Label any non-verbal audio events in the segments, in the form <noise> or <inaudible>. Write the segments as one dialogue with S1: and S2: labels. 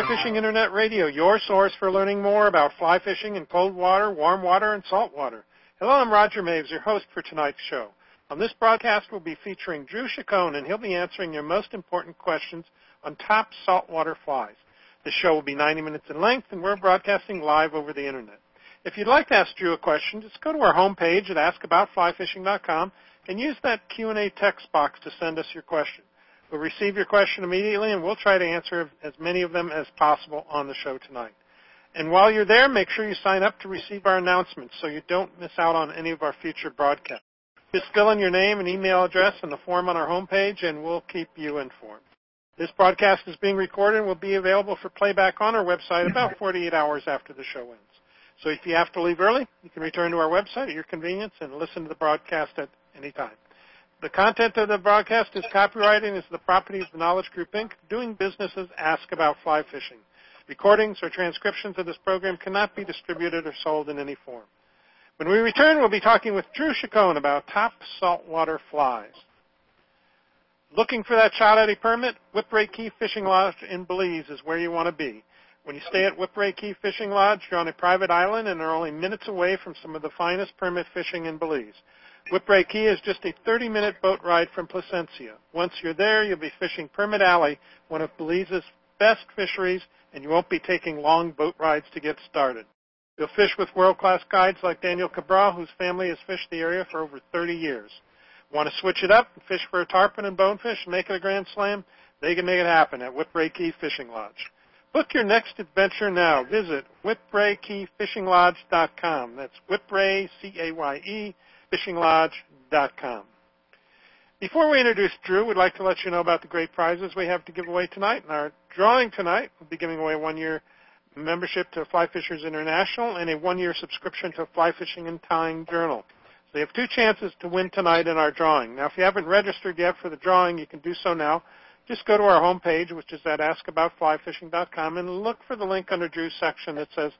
S1: Fly Fishing Internet Radio, your source for learning more about fly fishing in cold water, warm water, and salt water. Hello, I'm Roger Maves, your host for tonight's show. On this broadcast, we'll be featuring Drew Chicone, and he'll be answering your most important questions on top saltwater flies. The show will be 90 minutes in length, and we're broadcasting live over the Internet. If you'd like to ask Drew a question, just go to our homepage at askaboutflyfishing.com and use that Q&A text box to send us your question. We'll receive your question immediately, and we'll try to answer as many of them as possible on the show tonight. And while you're there, make sure you sign up to receive our announcements so you don't miss out on any of our future broadcasts. Just fill in your name and email address in the form on our homepage, and we'll keep you informed. This broadcast is being recorded and will be available for playback on our website about 48 hours after the show ends. So if you have to leave early, you can return to our website at your convenience and listen to the broadcast at any time. The content of the broadcast is copyrighted and is the property of the Knowledge Group Inc., doing business as Ask About Fly Fishing. Recordings or transcriptions of this program cannot be distributed or sold in any form. When we return, we'll be talking with Drew Chicone about top saltwater flies. Looking for that Shot Eddy permit? Whipray Caye Fishing Lodge in Belize is where you want to be. When you stay at Whipray Caye Fishing Lodge, you're on a private island and are only minutes away from some of the finest permit fishing in Belize. Whipray Caye is just a 30-minute boat ride from Placencia. Once you're there, you'll be fishing Permit Alley, one of Belize's best fisheries, and you won't be taking long boat rides to get started. You'll fish with world-class guides like Daniel Cabral, whose family has fished the area for over 30 years. Want to switch it up and fish for a tarpon and bonefish and make it a grand slam? They can make it happen at Whipray Caye Fishing Lodge. Book your next adventure now. Visit whipraycayefishinglodge.com. That's Whipray, C-A-Y-E, fishinglodge.com. Before we introduce Drew, we'd like to let you know about the great prizes we have to give away tonight. In our drawing tonight, we'll be giving away one year membership to Fly Fishers International and a one-year subscription to Fly Fishing and Tying Journal. So you have two chances to win tonight in our drawing. Now, if you haven't registered yet for the drawing, you can do so now. Just go to our homepage, which is at askaboutflyfishing.com, and look for the link under Drew's section that says,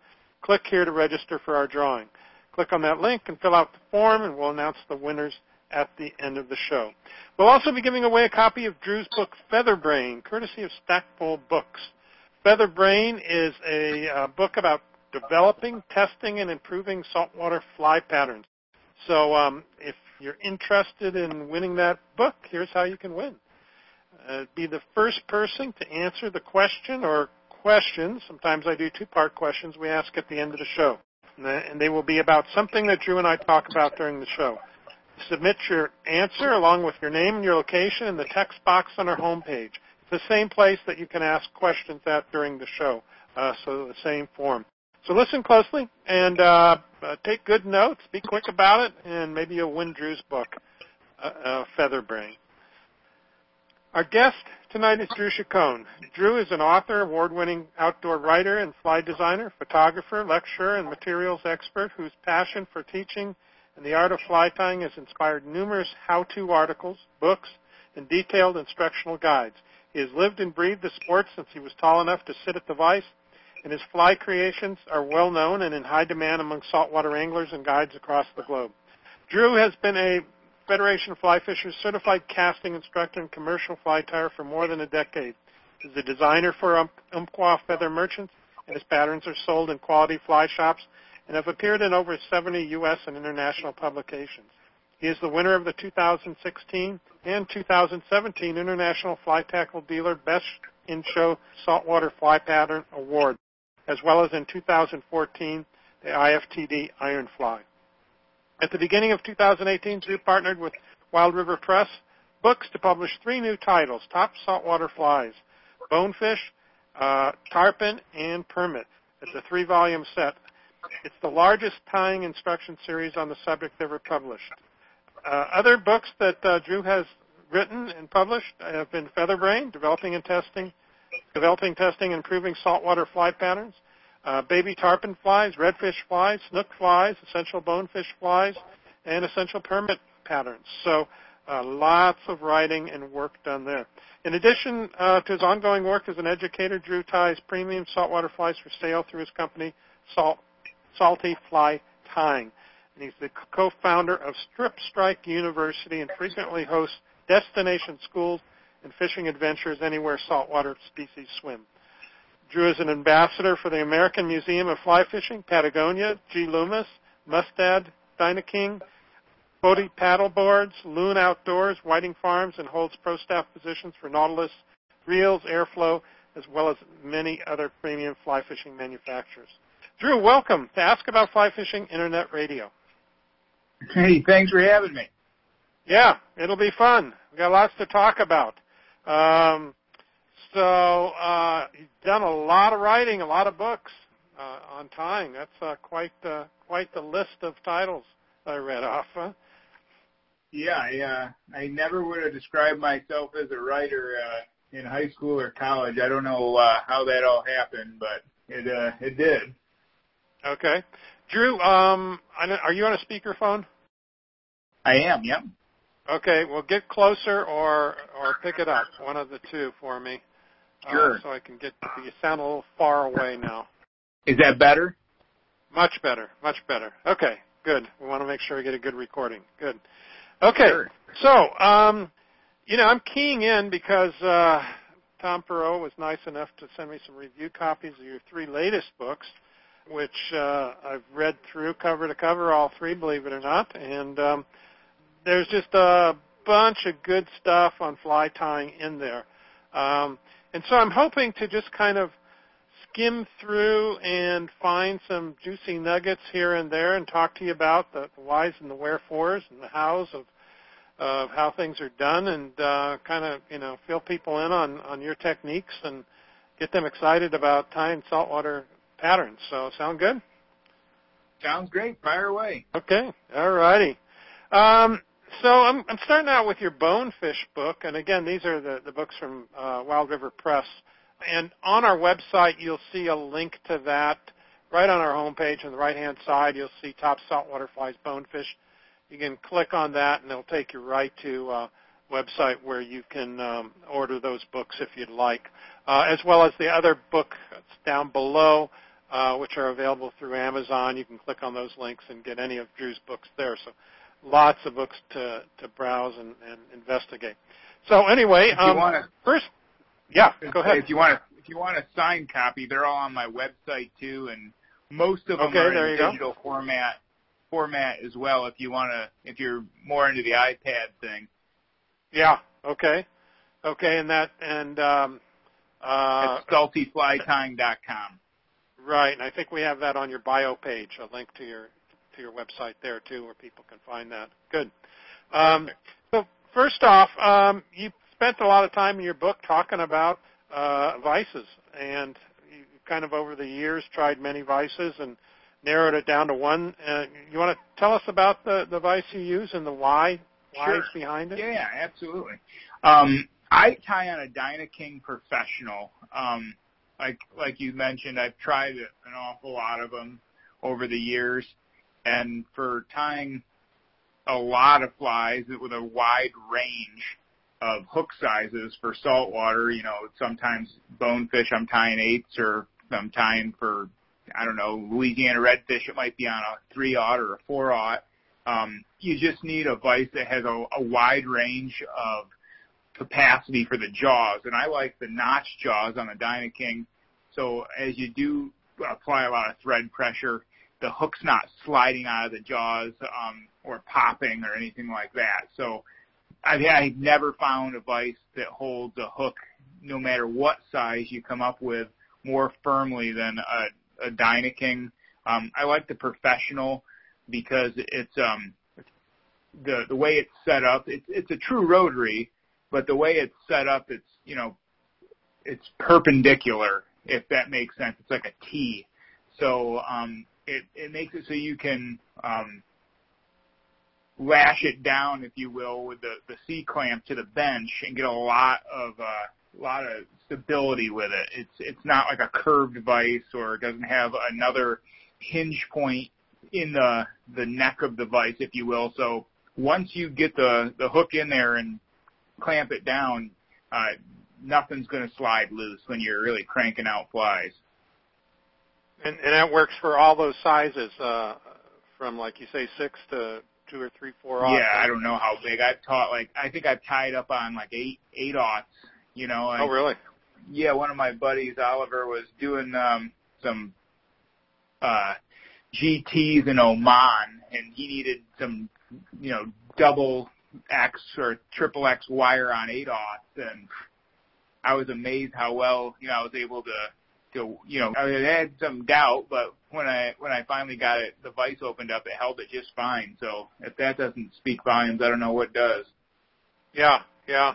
S1: click here to register for our drawing. Click on that link and fill out the form, and we'll announce the winners at the end of the show. We'll also be giving away a copy of Drew's book, Featherbrain, courtesy of Stackpole Books. Featherbrain is a uh, book about developing, testing, and improving saltwater fly patterns. So um, if you're interested in winning that book, here's how you can win. Uh, be the first person to answer the question or questions. Sometimes I do two-part questions we ask at the end of the show. And they will be about something that Drew and I talk about during the show. Submit your answer along with your name and your location in the text box on our homepage. It's the same place that you can ask questions at during the show, uh, so the same form. So listen closely and uh, uh, take good notes. Be quick about it, and maybe you'll win Drew's book, uh, uh, Featherbrain. Our guest tonight is Drew Chicone. Drew is an author, award-winning outdoor writer and fly designer, photographer, lecturer, and materials expert whose passion for teaching and the art of fly tying has inspired numerous how-to articles, books, and detailed instructional guides. He has lived and breathed the sport since he was tall enough to sit at the vise, and his fly creations are well known and in high demand among saltwater anglers and guides across the globe. Drew has been a Federation of Fly Fishers certified casting instructor and commercial fly tyer for more than a decade. He's a designer for Umpqua Feather Merchants, and his patterns are sold in quality fly shops and have appeared in over 70 U.S. and international publications. He is the winner of the 2016 and 2017 International Fly Tackle Dealer Best in Show Saltwater Fly Pattern Award as well as in 2014, the IFTD Iron Fly. At the beginning of 2018, Drew partnered with Wild River Press Books to publish three new titles, Top Saltwater Flies, Bonefish, uh, Tarpon, and Permit. It's a three-volume set. It's the largest tying instruction series on the subject ever published. Uh, other books that uh, Drew has written and published have been Featherbrain, Developing and Testing developing, testing, and improving saltwater fly patterns, uh, baby tarpon flies, redfish flies, snook flies, essential bonefish flies, and essential permit patterns. So uh, lots of writing and work done there. In addition uh, to his ongoing work as an educator, Drew ties premium saltwater flies for sale through his company, Salt, Salty Fly Tying. And he's the co-founder of Strip Strike University and frequently hosts destination schools and fishing adventures anywhere saltwater species swim. Drew is an ambassador for the American Museum of Fly Fishing, Patagonia, G. Loomis, Mustad, Dynaking, BOTE Paddleboards, Loon Outdoors, Whiting Farms, and holds pro staff positions for Nautilus, Reels, Airflo, as well as many other premium fly fishing manufacturers. Drew, welcome to Ask About Fly Fishing Internet Radio.
S2: Hey, thanks for having me.
S1: Yeah, it'll be fun. We've got lots to talk about. Um, so uh, you've done a lot of writing, a lot of books uh, on tying. That's uh, quite uh, quite the list of titles I read off. Huh?
S2: Yeah, I, uh, I never would have described myself as a writer uh, in high school or college. I don't know uh, how that all happened, but it uh, it did.
S1: Okay, Drew, um, are you on a speakerphone?
S2: I am. Yep.
S1: Okay, well, get closer or or pick it up, one of the two for me.
S2: Sure.
S1: Uh, so I can get. You sound a little far away now.
S2: Is that better?
S1: Much better. Much better. Okay. Good. We want to make sure we get a good recording. Good. Okay.
S2: Sure.
S1: So, um, you know, I'm keying in because uh, Tom Pero was nice enough to send me some review copies of your three latest books, which uh, I've read through cover to cover, all three, believe it or not. And um, there's just a bunch of good stuff on fly tying in there. Um, and so I'm hoping to just kind of skim through and find some juicy nuggets here and there and talk to you about the whys and the wherefores and the hows of of how things are done and uh, kind of you know fill people in on on your techniques and get them excited about tying saltwater patterns. So sound good?
S2: Sounds great. Fire away.
S1: Okay. All righty. Um, so I'm, I'm starting out with your Bonefish book, and again, these are the, the books from uh, Wild River Press. And on our website, you'll see a link to that. Right on our homepage on the right-hand side, you'll see Top Saltwater Flies Bonefish. You can click on that, and it'll take you right to a website where you can um, order those books if you'd like, uh, as well as the other books down below, uh, which are available through Amazon. You can click on those links and get any of Drew's books there. So lots of books to, to browse and, and investigate. So anyway, um,
S2: wanna,
S1: first, yeah, go ahead.
S2: If you want to, if you want a signed copy, they're all on my website too, and most of them
S1: okay,
S2: are
S1: in
S2: digital
S1: go.
S2: format format as well. If you want to, if you're more into the iPad thing.
S1: Yeah. Okay. Okay, and that and um, uh,
S2: It's saltyflytying.com.
S1: Right, and I think we have that on your bio page, a link to your to your website there too, where people can find that. Good. Um, so first off, um, you spent a lot of time in your book talking about uh, vices, and you kind of over the years tried many vices and narrowed it down to one. Uh, you want to tell us about the the vice you use and the why whys
S2: Sure.
S1: behind it?
S2: Yeah, absolutely. Um, I tie on a Dynaking Professional. Um, like like you mentioned, I've tried an awful lot of them over the years, and for tying a lot of flies with a wide range of hook sizes for saltwater, you know, sometimes bonefish I'm tying eights, or I'm tying for I don't know Louisiana redfish. It might be on a three aught or a four aught. Um, you just need a vise that has a, a wide range of capacity for the jaws, and I like the notch jaws on the Dynaking. So as you do apply a lot of thread pressure, the hook's not sliding out of the jaws um, or popping or anything like that. So I've, I've never found a vise that holds a hook, no matter what size you come up with, more firmly than a, a Dynaking. Um, I like the professional because it's um, the the way it's set up. It's it's a true rotary, but the way it's set up, it's you know, it's perpendicular. If that makes sense, it's like a T. So um, it it makes it so you can um, lash it down, if you will, with the the C clamp to the bench and get a lot of uh, lot of stability with it. It's it's not like a curved vise or it doesn't have another hinge point in the the neck of the vise, if you will. So once you get the the hook in there and clamp it down, uh, nothing's going to slide loose when you're really cranking out flies.
S1: And, and that works for all those sizes, uh, from like you say six to two or three, four. aughts.
S2: Yeah, I don't know how big. I've taught like I think I've tied up on like eight eight aughts. You know, I,
S1: Oh, really?
S2: yeah, one of my buddies, Oliver, was doing um, some uh, GTs in Oman, and he needed some, you know, double X or triple X wire on ADOS, and I was amazed how well, you know, I was able to, to, you know, I had some doubt, but when I when I finally got it, the vise opened up, it held it just fine. So if that doesn't speak volumes, I don't know what does.
S1: Yeah, yeah.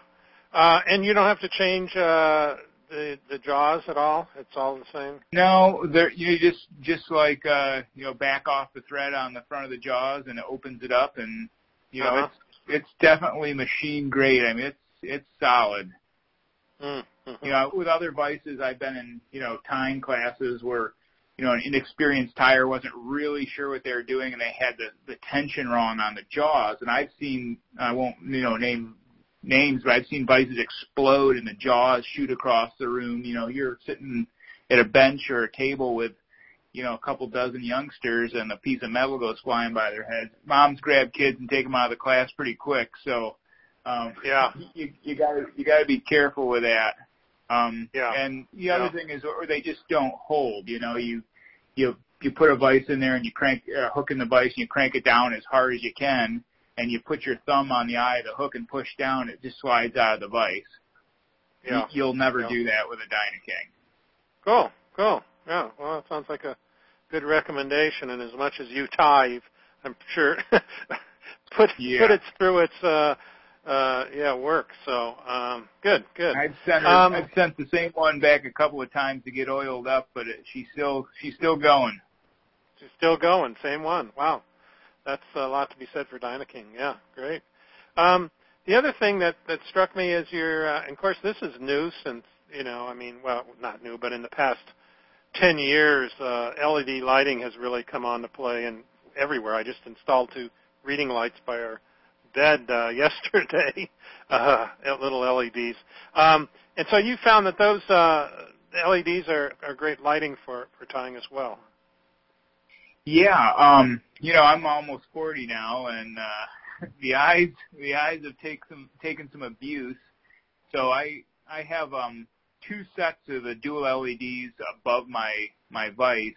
S1: Uh, and you don't have to change uh, the the jaws at all. It's all the same.
S2: No, there you just just like uh, you know back off the thread on the front of the jaws, and it opens it up, and you know
S1: Uh-huh.
S2: it's it's definitely machine grade. I mean it's it's solid.
S1: Mm-hmm.
S2: You know, with other vices, I've been in you know tying classes where you know an inexperienced tyer wasn't really sure what they were doing, and they had the the tension wrong on the jaws. And I've seen I won't you know name names, but I've seen vices explode and the jaws shoot across the room. You know, you're sitting at a bench or a table with you know a couple dozen youngsters, and a piece of metal goes flying by their heads. Moms grab kids and take them out of the class pretty quick. So. Um,
S1: Yeah.
S2: you you gotta you gotta be careful with that. Um,
S1: Yeah.
S2: And the other
S1: Yeah.
S2: thing is, or they just don't hold. You know, you you you put a vise in there and you crank uh, hook in the vise and you crank it down as hard as you can, and you put your thumb on the eye of the hook and push down, it just slides out of the vise.
S1: Yeah.
S2: You, you'll never
S1: Yeah.
S2: do that with a Dynaking.
S1: Cool, cool. Yeah, well, it sounds like a good recommendation. And as much as you tie, you've, I'm sure <laughs> put
S2: Yeah.
S1: put it through its uh, uh, yeah work. So um, good, good.
S2: I've sent her,
S1: Um,
S2: I've sent the same one back a couple of times to get oiled up, but it, she's still she's still going.
S1: She's still going. Same one. Wow, that's a lot to be said for Dynaking. Yeah, great. Um, the other thing that that struck me is your, uh, and of course, this is new since you know, I mean, well, not new, but in the past ten years, uh, LED lighting has really come on to play and everywhere. I just installed two reading lights by our dad uh, <laughs> yesterday, uh, little LEDs. Um, and so you found that those uh, LEDs are, are great lighting for, for tying as well.
S2: Yeah, um, you know, I'm almost 40 now, and uh, <laughs> the eyes the eyes have take some taken some abuse. So I I have um two sets of the dual LEDs above my my vise.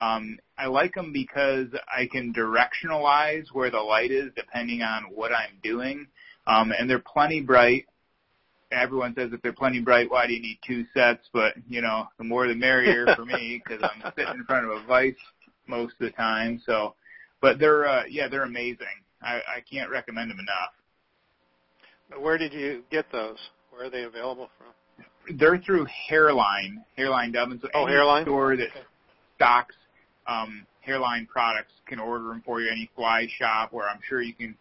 S2: Um, I like them because I can directionalize where the light is depending on what I'm doing, um, and they're plenty bright. Everyone says if they're plenty bright, why do you need two sets? But you know, the more the merrier for me <laughs> because I'm sitting in front of a vise most of the time. So, but they're uh, yeah, they're amazing. I, I can't recommend them enough.
S1: Where did you get those? Where are they available from?
S2: They're through Hareline, Hareline Dubbin. So
S1: Oh, Hareline?
S2: store that
S1: Okay.
S2: stocks um, Hareline products can order them for you. Any fly shop, where I'm sure you can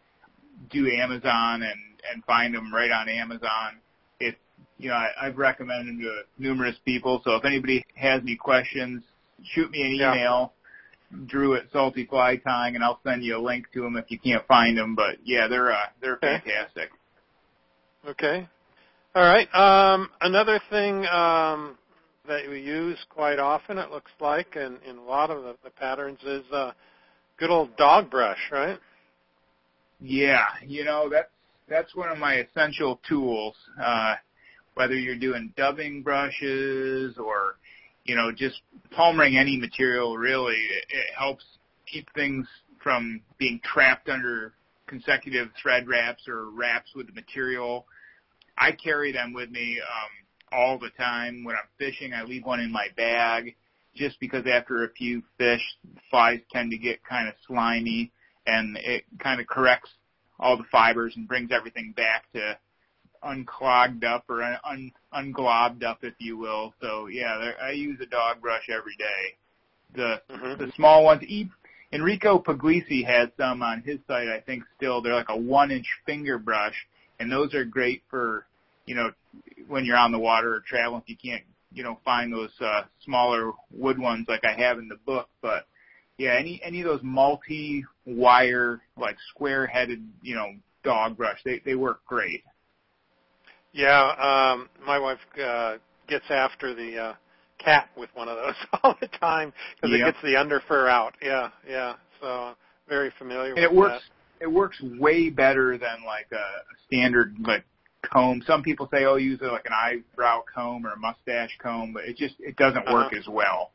S2: do Amazon and and find them right on Amazon. If you know, I, I've recommended them to numerous people. So if anybody has any questions, shoot me an
S1: Yeah.
S2: email. Drew at Salty Fly Tying, and I'll send you a link to them if you can't find them. But yeah, they're uh, they're
S1: Okay.
S2: fantastic.
S1: Okay. All right. Um, another thing um, that we use quite often, it looks like, in, in a lot of the, the patterns, is uh, good old dog brush, right?
S2: Yeah, you know that's that's one of my essential tools. Uh, whether you're doing dubbing brushes or you know just palmering any material, really, it, it helps keep things from being trapped under consecutive thread wraps or wraps with the material. I carry them with me um, all the time when I'm fishing. I leave one in my bag just because after a few fish, flies tend to get kind of slimy and it kind of corrects all the fibers and brings everything back to unclogged up or un, un, unglobbed up, if you will. So yeah, there, I use a dog brush every day. The
S1: Mhm.
S2: the small ones. E- Enrico Puglisi has some on his site. I think still they're like a one inch finger brush, and those are great for you know when you're on the water or traveling if you can't you know find those uh, smaller wood ones like I have in the book. But yeah, any any of those multi wire like square headed you know dog brush they they work great.
S1: Yeah. Um, my wife uh, gets after the uh, cat with one of those <laughs> all the time because
S2: Yep.
S1: it gets the under fur out. Yeah, yeah. So very familiar
S2: And
S1: with
S2: it works it works way better than like a standard like comb. Some people say, oh, use it like an eyebrow comb or a mustache comb, but it just it doesn't work
S1: Uh-huh.
S2: as well.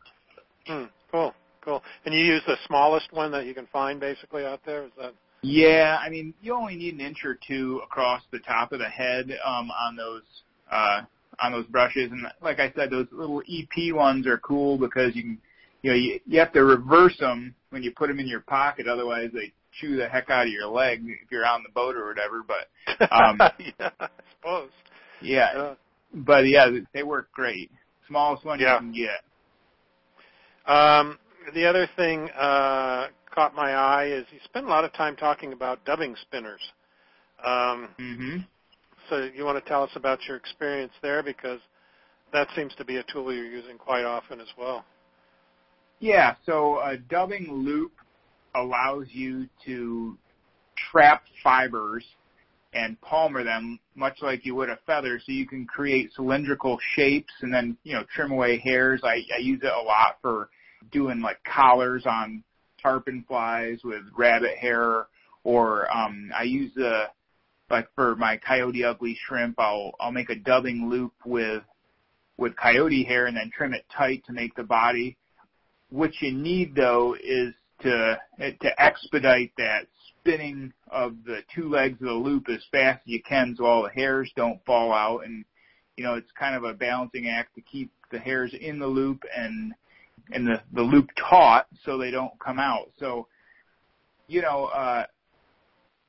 S1: Hmm, cool, cool. And you use the smallest one that you can find basically out there? Is that?
S2: Yeah, I mean, you only need an inch or two across the top of the head um, on those uh, on those brushes, and like I said, those little EP ones are cool because you can, you know, you, you have to reverse them when you put them in your pocket, otherwise they chew the heck out of your leg if you're on the boat or whatever. But <laughs> Um,
S1: yeah, I suppose.
S2: yeah,
S1: Yeah.
S2: but yeah, they work great. Smallest one
S1: Yeah.
S2: you can get.
S1: Um, the other thing uh, caught my eye is you spend a lot of time talking about dubbing spinners. Um,
S2: hmm
S1: so you want to tell us about your experience there because that seems to be a tool you're using quite often as well.
S2: Yeah, so a dubbing loop allows you to trap fibers and palmer them much like you would a feather so you can create cylindrical shapes and then, you know, trim away hairs. I, I use it a lot for doing like collars on tarpon flies with rabbit hair or um I use the like for my coyote ugly shrimp I'll I'll make a dubbing loop with with coyote hair and then trim it tight to make the body what you need though is to to expedite that spinning of the two legs of the loop as fast as you can so all the hairs don't fall out. And you know it's kind of a balancing act to keep the hairs in the loop and and the the loop taut so they don't come out. So you know uh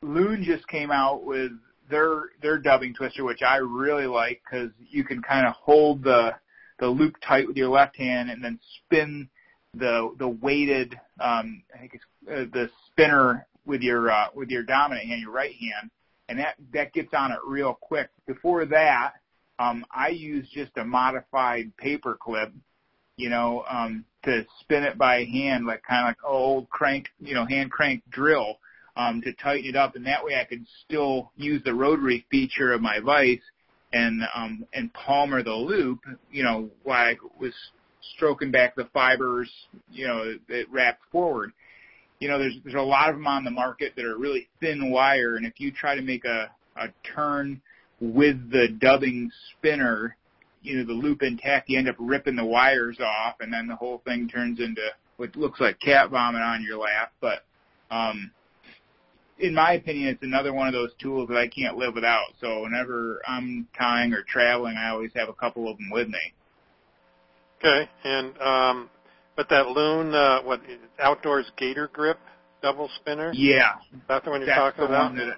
S2: loon just came out with their their dubbing twister which i really like because you can kind of hold the the loop tight with your left hand and then spin the the weighted um I think it's uh, the spinner with your uh with your dominant hand, your right hand, and that that gets on it real quick. Before that, um I use just a modified paper clip, you know, um to spin it by hand like kind of like old crank, you know, hand crank drill to tighten it up and that way I could still use the rotary feature of my vise and and palmer the loop, you know, while I was stroking back the fibers, you know, that wrapped forward. You know, there's there's a lot of them on the market that are really thin wire, and if you try to make a a turn with the dubbing spinner, you know, the loop intact, you end up ripping the wires off, and then the whole thing turns into what looks like cat vomit on your lap. But um, in my opinion, it's another one of those tools that I can't live without. So whenever I'm tying or traveling, I always have a couple of them with me.
S1: Okay, and um, but that loon, uh, what outdoors gator grip double spinner?
S2: Yeah,
S1: Is that the one you're
S2: that's
S1: talking about?
S2: that.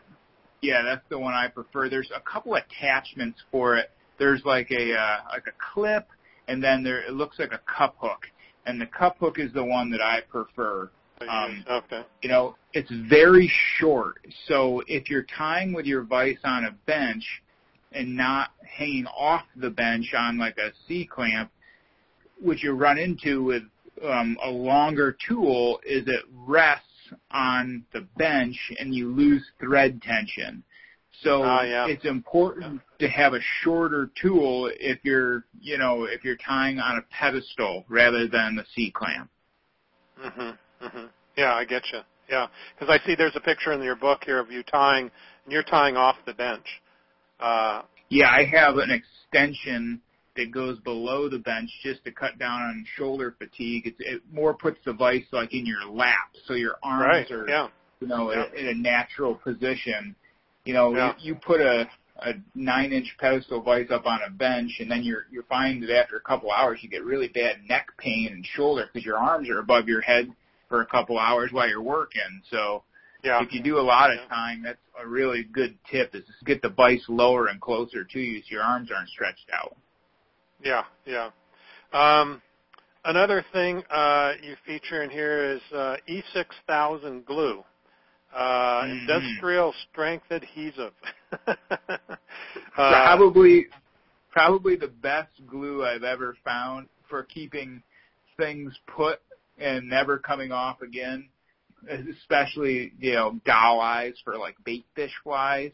S2: Yeah, that's the one I prefer. There's a couple attachments for it. There's like a uh, like a clip, and then there it looks like a cup hook, and the cup hook is the one that I prefer. Um,
S1: okay.
S2: you know, it's very short. So if you're tying with your vise on a bench and not hanging off the bench on like a C clamp, what you run into with um, a longer tool is it rests on the bench and you lose thread tension. So
S1: Ah, yeah.
S2: it's important to have a shorter tool if you're, you know, if you're tying on a pedestal rather than the C clamp.
S1: Mhm. Mhm. Yeah, I get you. Yeah, because I see there's a picture in your book here of you tying, and you're tying off the bench. Uh,
S2: Yeah, I have an extension that goes below the bench just to cut down on shoulder fatigue. It's, it more puts the vise like in your lap, so your arms
S1: right.
S2: are
S1: Yeah.
S2: you know
S1: Yeah.
S2: in a natural position. You know,
S1: Yeah.
S2: you, you put a a nine inch pedestal vise up on a bench, and then you're you find that after a couple hours you get really bad neck pain and shoulder because your arms are above your head for a couple hours while you're working. So
S1: Yeah.
S2: if you do a lot of
S1: Yeah.
S2: time, that's a really good tip is to get the vise lower and closer to you so your arms aren't stretched out.
S1: Yeah, yeah. Um, another thing uh, you feature in here is uh, E6000 glue, uh,
S2: Mhm.
S1: industrial strength adhesive. <laughs> uh,
S2: probably probably the best glue I've ever found for keeping things put and never coming off again. Especially, you know, doll eyes for like bait fish flies.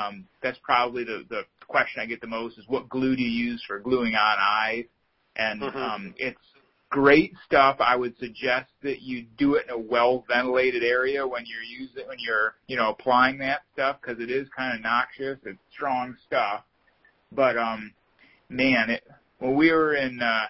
S2: Um, that's probably the, the question I get the most is what glue do you use for gluing on eyes? And
S1: Mhm.
S2: um, it's great stuff. I would suggest that you do it in a well ventilated area when you're using when you're you know applying that stuff because it is kind of noxious. It's strong stuff, but um, man, it, when we were in uh,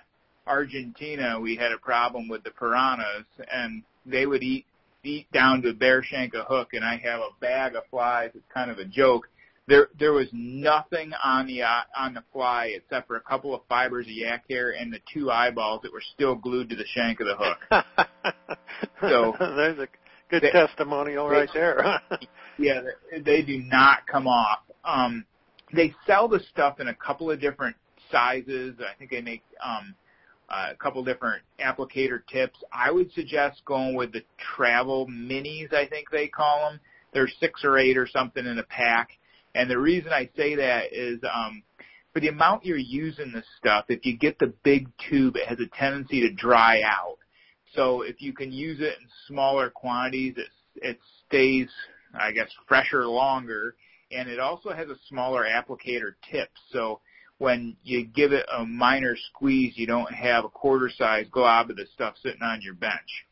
S2: Argentina, we had a problem with the piranhas, and they would eat eat down to a bare shank a hook, and I have a bag of flies. It's kind of a joke there there was nothing on the uh, on the fly except for a couple of fibers of yak hair and the two eyeballs that were still glued to the shank of the hook. <laughs>
S1: so there's a good they, testimonial they, right there. <laughs>
S2: yeah, they, they do not come off. Um, they sell the stuff in a couple of different sizes. I think they make um, a couple different applicator tips. I would suggest going with the travel minis. I think they call them. There's six or eight or something in a pack and the reason I say that is um, for the amount you're using this stuff, if you get the big tube, it has a tendency to dry out. So if you can use it in smaller quantities, it, it stays, I guess, fresher longer. And it also has a smaller applicator tip. So when you give it a minor squeeze, you don't have a quarter size glob of the stuff sitting on your bench.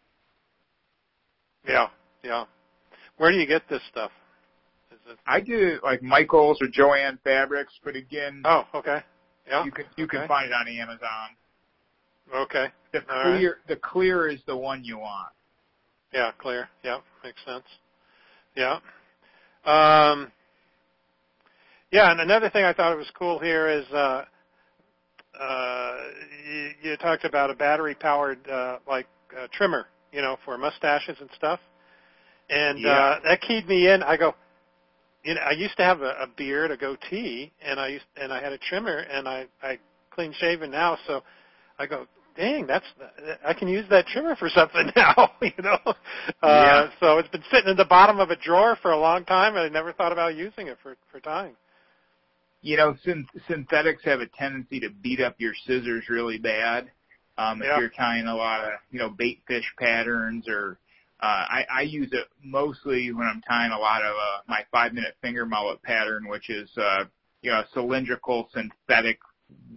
S1: Yeah, yeah. Where do you get this stuff?
S2: I do like Michaels or Jo-Ann Fabrics, but again,
S1: oh, okay, yeah,
S2: you can you
S1: okay.
S2: can find it on Amazon.
S1: Okay.
S2: The All clear right. the clear is the one you want.
S1: Yeah, clear. Yeah, makes sense. Yeah. Um, yeah, and another thing I thought was cool here is uh, uh, you, you talked about a battery powered uh, like uh, trimmer, you know, for mustaches and stuff. And
S2: yeah.
S1: uh, that keyed me in. I go, you know, I used to have a, a beard, a goatee, and I used and I had a trimmer, and I I clean shaven now, so I go, dang, that's I can use that trimmer for something <laughs> now, <laughs> you know. Uh,
S2: yeah.
S1: So it's been sitting in the bottom of a drawer for a long time, and I never thought about using it for for tying.
S2: You know, synth- synthetics have a tendency to beat up your scissors really bad. Um,
S1: yeah.
S2: If you're tying a lot of, you know, bait fish patterns or uh, I, I use it mostly when I'm tying a lot of uh, my five minute finger mullet pattern, which is uh, you know a cylindrical synthetic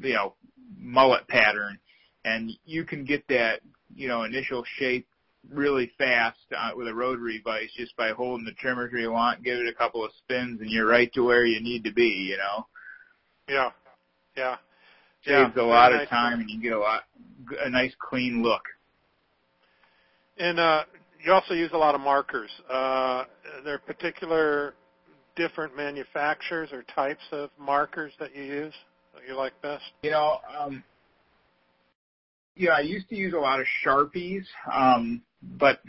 S2: you know mullet pattern, and you can get that you know initial shape really fast uh, with a rotary vise just by holding the trimmer you want, give it a couple of spins, and you're right to where you need to be. You know.
S1: Yeah. Yeah.
S2: Saves
S1: yeah,
S2: a lot
S1: nice.
S2: of time, and you get a lot a nice clean look.
S1: And uh, you also use a lot of markers. Uh, there are particular different manufacturers or types of markers that you use that you like best?
S2: You know, um, know, I used to use a lot of Sharpies, um, but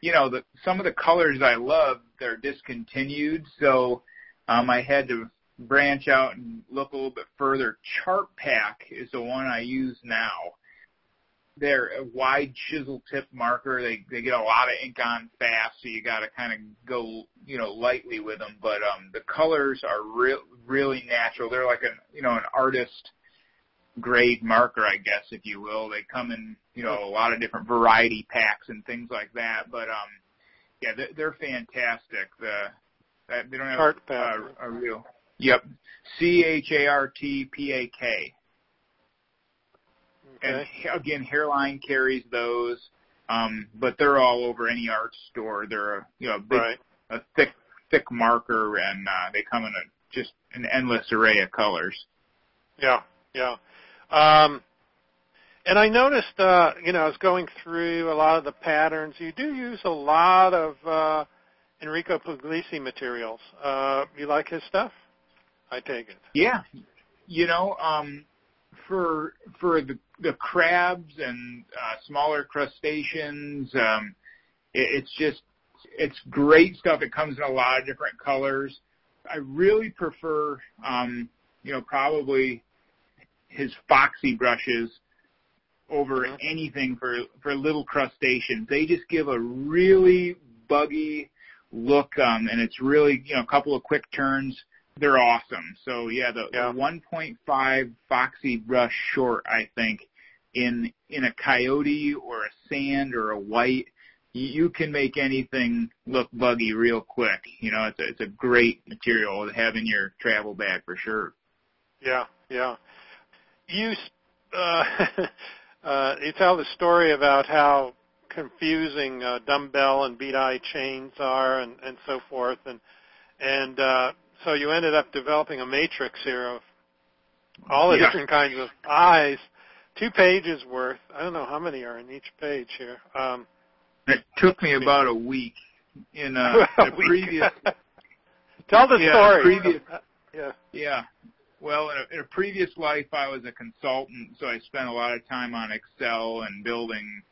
S2: you know, the, some of the colors I love they're discontinued, so um, I had to branch out and look a little bit further. Chartpak is the one I use now they're a wide chisel tip marker. They they get a lot of ink on fast, so you got to kind of go you know lightly with them. But um, the colors are real really natural. They're like an you know an artist grade marker, I guess if you will. They come in you know a lot of different variety packs and things like that. But um, yeah, they're, they're fantastic. The they don't have uh, a real. Yep, C H A R T P A K and again, Hareline carries those, um, but they're all over any art store. They're a you know a big,
S1: right.
S2: a thick thick marker, and uh, they come in a just an endless array of colors.
S1: Yeah, yeah. Um, and I noticed, uh, you know, I was going through a lot of the patterns. You do use a lot of uh, Enrico Puglisi materials. Uh, you like his stuff? I take it.
S2: Yeah. You know, um, for for the the crabs and uh, smaller crustaceans. Um, it, it's just it's great stuff. It comes in a lot of different colors. I really prefer, um, you know, probably his foxy brushes over
S1: uh-huh.
S2: anything for for little crustaceans. They just give a really buggy look, um, and it's really you know a couple of quick turns they're awesome. So yeah, the,
S1: yeah.
S2: the 1.5 Foxy brush short, I think, in in a coyote or a sand or a white, you can make anything look buggy real quick. You know, it's a, it's a great material to have in your travel bag for sure.
S1: Yeah, yeah. You, uh, <laughs> uh, you tell the story about how confusing uh, dumbbell and bead eye chains are, and and so forth, and and uh, so you ended up developing a matrix here of all the
S2: Yeah.
S1: different kinds of eyes. Two pages worth. I don't know how many are in each page here. Um,
S2: It took me about a week in <laughs> a, in a
S1: we-
S2: previous <laughs>
S1: Tell the
S2: Yeah,
S1: story.
S2: previous-
S1: yeah.
S2: Yeah. Well, in a, in a previous life, I was a consultant, so I spent a lot of time on Excel and building,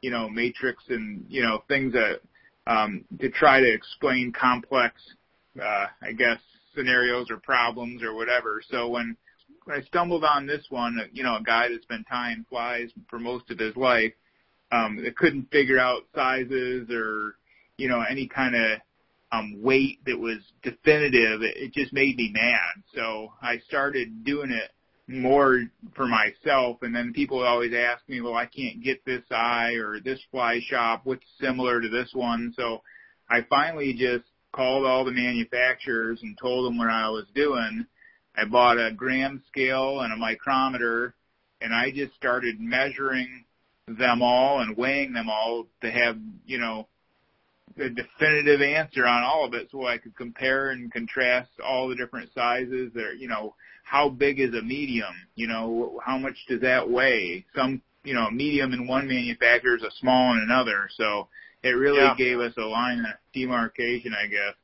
S2: you know, matrix and you know things that um, to try to explain complex, uh, I guess, scenarios or problems or whatever. So when when I stumbled on this one, you know, a guy that's been tying flies for most of his life, um, that couldn't figure out sizes or you know any kind of um, weight that was definitive, it, it just made me mad. So I started doing it more for myself, and then people would always ask me, "Well, I can't get this eye or this fly shop. What's similar to this one?" So I finally just called all the manufacturers and told them what I was doing. I bought a gram scale and a micrometer, and I just started measuring them all and weighing them all to have, you know, a definitive answer on all of it so I could compare and contrast all the different sizes or, you know, how big is a medium? You know, how much does that weigh? Some, you know, medium in one manufacturer is a small in another. So it really
S1: Yeah.
S2: gave us a line of demarcation, I guess.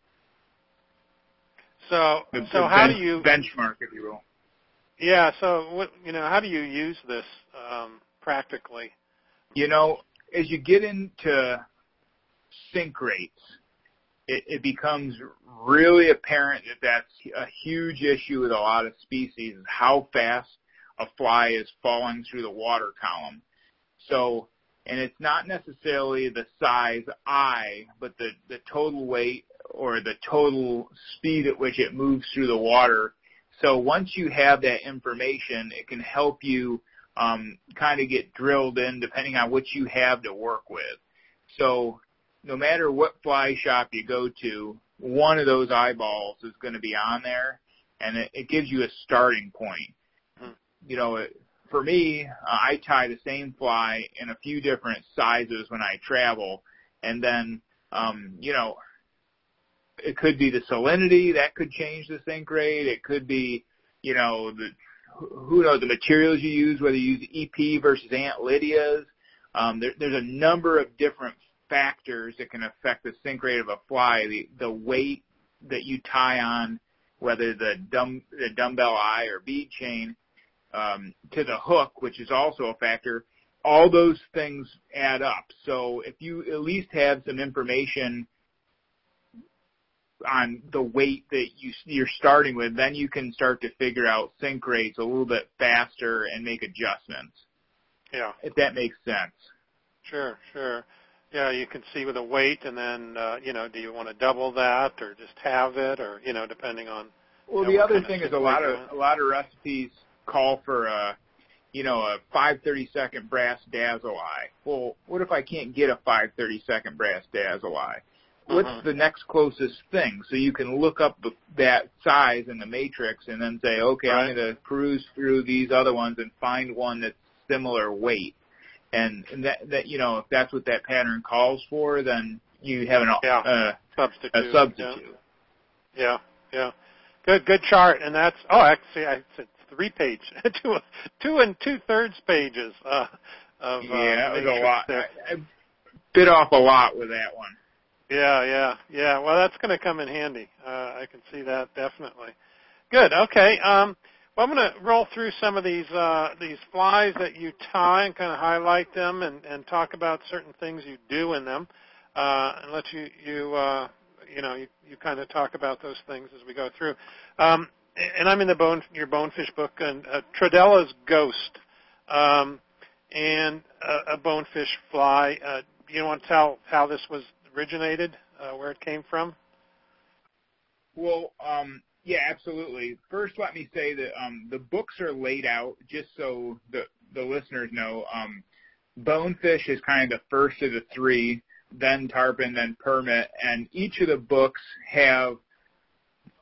S1: So so how
S2: ben-
S1: do you
S2: benchmark, if you will?
S1: yeah so what you know how do you use this um, practically?
S2: You know, as you get into sync rates, it, it becomes really apparent that that's a huge issue with a lot of species is how fast a fly is falling through the water column. So, and it's not necessarily the size I, but the, the total weight or the total speed at which it moves through the water. So once you have that information, it can help you um, kind of get drilled in depending on what you have to work with. So no matter what fly shop you go to, one of those eyeballs is going to be on there, and it, it gives you a starting point.
S1: Hmm.
S2: You know, it, for me, uh, I tie the same fly in a few different sizes when I travel, and then, um, you know, it could be the salinity that could change the sink rate. It could be, you know, the who knows the materials you use, whether you use EP versus Aunt Lydia's. Um, there, there's a number of different factors that can affect the sink rate of a fly. The the weight that you tie on, whether the dumb the dumbbell eye or bead chain, um, to the hook, which is also a factor. All those things add up. So if you at least have some information on the weight that you you're starting with, then you can start to figure out sink rates a little bit faster and make adjustments.
S1: Yeah,
S2: If that makes sense.
S1: sure, sure. Yeah, you can see with a weight, and then uh, you know, do you want to double that or just have it, or you know, depending on
S2: Well,
S1: Yeah,
S2: the other thing is a lot of a lot of recipes call for a you know a 530 second brass dazzle eye. Well, what if I can't get a 530 second brass dazzle eye? What's
S1: Mhm.
S2: the next closest thing? So you can look up that size in the matrix and then say, okay,
S1: Right.
S2: I'm going to cruise through these other ones and find one that's similar weight. And, and that, that you know, if that's what that pattern calls for, then you have an,
S1: Yeah.
S2: uh,
S1: substitute?
S2: a substitute.
S1: Yeah, yeah. Good, good chart, and that's oh, actually, I said three page, <laughs> two, two and two thirds pages uh, of uh,
S2: yeah, it was a lot.
S1: there.
S2: I, I bit off a lot with that one.
S1: Yeah, yeah, yeah. Well, that's going to come in handy. Uh, I can see that definitely. Good. Okay. Um, well, I'm going to roll through some of these uh, these flies that you tie and kind of highlight them and, and talk about certain things you do in them, uh, and let you you uh, you know you, you kind of talk about those things as we go through. Um, and I'm in the bone your bonefish book and uh, Trodella's ghost, um, and a, a bonefish fly. Uh, you want to tell how this was originated, uh, where it came from?
S2: Well, um, yeah, absolutely. First, let me say that um, the books are laid out just so the the listeners know. Um, Bonefish is kind of the first of the three, then Tarpon, then Permit, and each of the books have,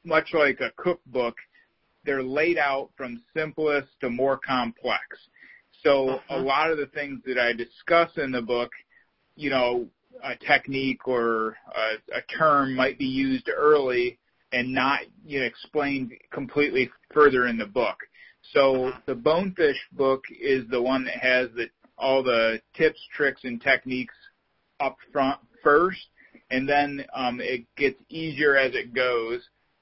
S2: much like a cookbook, they're laid out from simplest to more complex. So
S1: Uh-huh.
S2: a lot of the things that I discuss in the book, you know, a technique or a, a term might be used early and not you know, explained completely further in the book. So
S1: Uh-huh.
S2: the Bonefish book is the one that has the all the tips, tricks, and techniques up front first, and then um, it gets easier as it goes,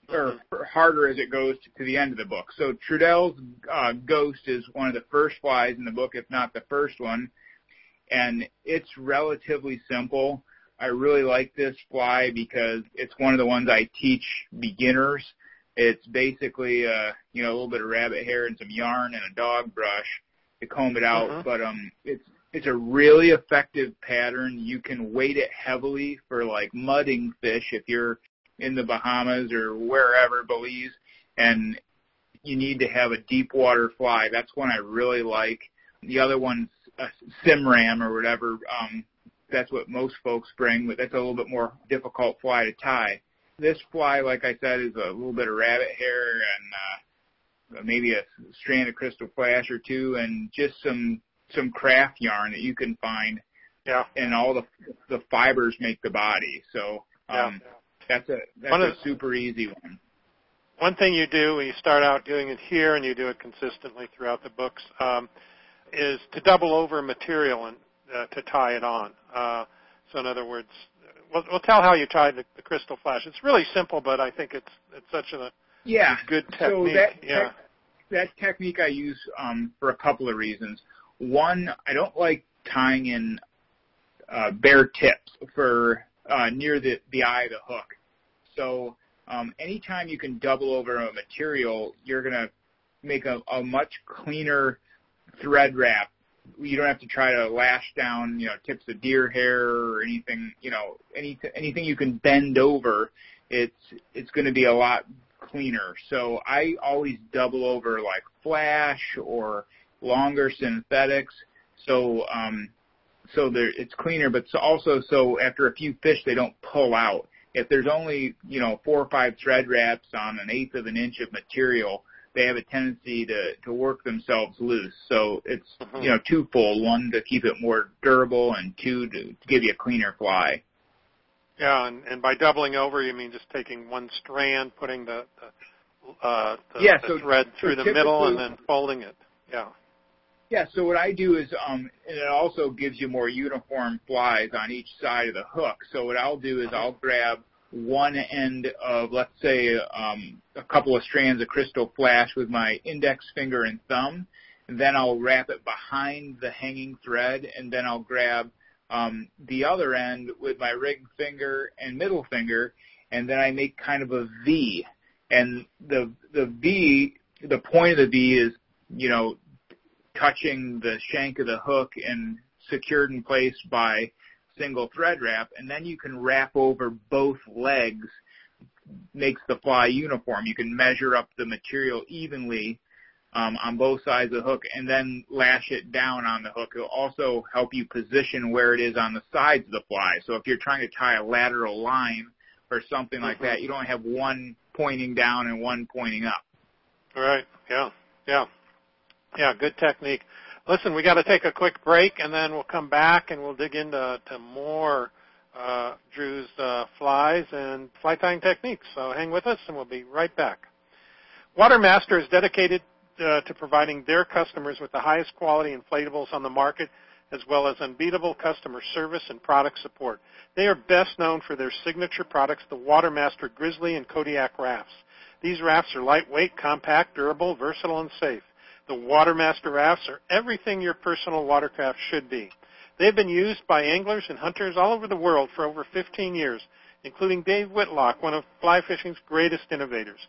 S2: or harder as it goes to, to the end of the book. So Trudell's uh, Ghost is one of the first flies in the book, if not the first one, and it's relatively simple. I really like this fly because it's one of the ones I teach beginners. It's basically uh, you know a little bit of rabbit hair and some yarn and a dog brush to comb it out,
S1: Mhm.
S2: but um it's it's a really effective pattern. You can weight it heavily for like mudding fish if you're in the Bahamas or wherever, Belize, and you need to have a deep water fly. That's one I really like. The other one's a Simram or whatever. Um, that's what most folks bring, but that's a little bit more difficult fly to tie. This fly, like I said, is a little bit of rabbit hair and uh, maybe a strand of crystal flash or two, and just some some craft yarn that you can find,
S1: Yeah.
S2: and all the the fibers make the body. So um,
S1: yeah.
S2: That's a that's
S1: One
S2: a
S1: of-
S2: super easy one.
S1: One thing you do when you start out doing it here and you do it consistently throughout the books um, is to double over material and uh, to tie it on. Uh, so in other words, we'll, we'll tell how you tie the, the crystal flash. It's really simple, but I think it's it's such a
S2: Yeah.
S1: good
S2: So
S1: technique.
S2: that
S1: yeah.
S2: tech- that technique I use um, for a couple of reasons. One, I don't like tying in uh, bare tips for uh, near the the eye of the hook. So um, anytime you can double over a material, you're gonna make a, a much cleaner thread wrap. You don't have to try to lash down, you know, tips of deer hair or anything, you know, any anything you can bend over. It's it's going to be a lot cleaner. So I always double over like flash or longer synthetics. So um, so there it's cleaner, but so also so after a few fish they don't pull out. If there's only you know four or five thread wraps on an eighth of an inch of material, they have a tendency to to work themselves loose. So it's
S1: Mhm.
S2: you know twofold: one to keep it more durable, and two to, to give you a cleaner fly.
S1: Yeah, and, and by doubling over, you mean just taking one strand, putting the, the, uh, the,
S2: Yeah,
S1: the
S2: so-
S1: thread
S2: so
S1: through the middle, and then folding it. Yeah.
S2: Yeah, so what I do is, um, and it also gives you more uniform flies on each side of the hook. So what I'll do is I'll grab one end of, let's say, um, a couple of strands of crystal flash with my index finger and thumb, and then I'll wrap it behind the hanging thread, and then I'll grab um, the other end with my ring finger and middle finger, and then I make kind of a V. And the the V, the point of the V is, you know, touching the shank of the hook and secured in place by single thread wrap, and then you can wrap over both legs, makes the fly uniform. You can measure up the material evenly um, on both sides of the hook and then lash it down on the hook. It'll also help you position where it is on the sides of the fly. So if you're trying to tie a lateral line or something like
S1: Mhm.
S2: that, you don't have one pointing down and one pointing up.
S1: All right. Yeah. Yeah. Yeah. Good technique. Listen, we got to take a quick break, and then we'll come back and we'll dig into to more uh, Drew's uh, flies and fly tying techniques. So hang with us, and we'll be right back. Watermaster is dedicated uh, to providing their customers with the highest quality inflatables on the market, as well as unbeatable customer service and product support. They are best known for their signature products, the Watermaster Grizzly and Kodiak rafts. These rafts are lightweight, compact, durable, versatile, and safe. The Watermaster rafts are everything your personal watercraft should be. They've been used by anglers and hunters all over the world for over 15 years, including Dave Whitlock, one of fly fishing's greatest innovators.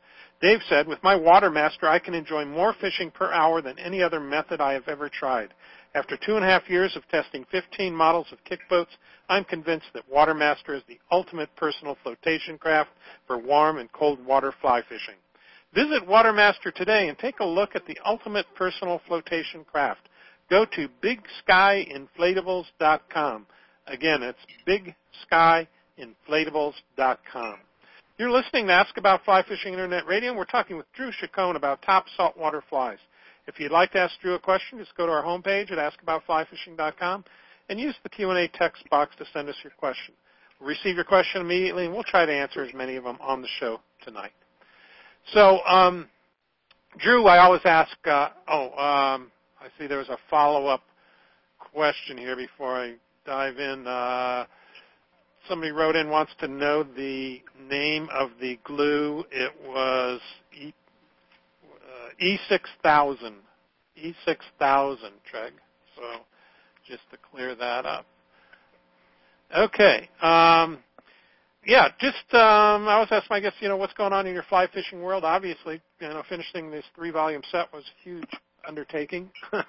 S1: Dave said, with my Watermaster, I can enjoy more fishing per hour than any other method I have ever tried. After two and a half years of testing 15 models of kick boats, I'm convinced that Watermaster is the ultimate personal flotation craft for warm and cold water fly fishing. Visit Watermaster today and take a look at the ultimate personal flotation craft. Go to bigskyinflatables.com. Again, it's bigskyinflatables.com. You're listening to Ask About Fly Fishing Internet Radio, and we're talking with Drew Chicone about top saltwater flies. If you'd like to ask Drew a question, just go to our homepage at askaboutflyfishing.com and use the Q&A text box to send us your question. We'll receive your question immediately, and we'll try to answer as many of them on the show tonight. So, um, Drew, I always ask. Uh, oh, um, I see there was a follow-up question here before I dive in. Uh, somebody wrote in wants to know the name of the glue. It was E uh, E6000. E6000, Treg. So just to clear that up. Okay. Um, yeah, just um, I was asking, I guess, you know, what's going on in your fly fishing world? Obviously, you know, finishing this three volume set was a huge undertaking. <laughs> so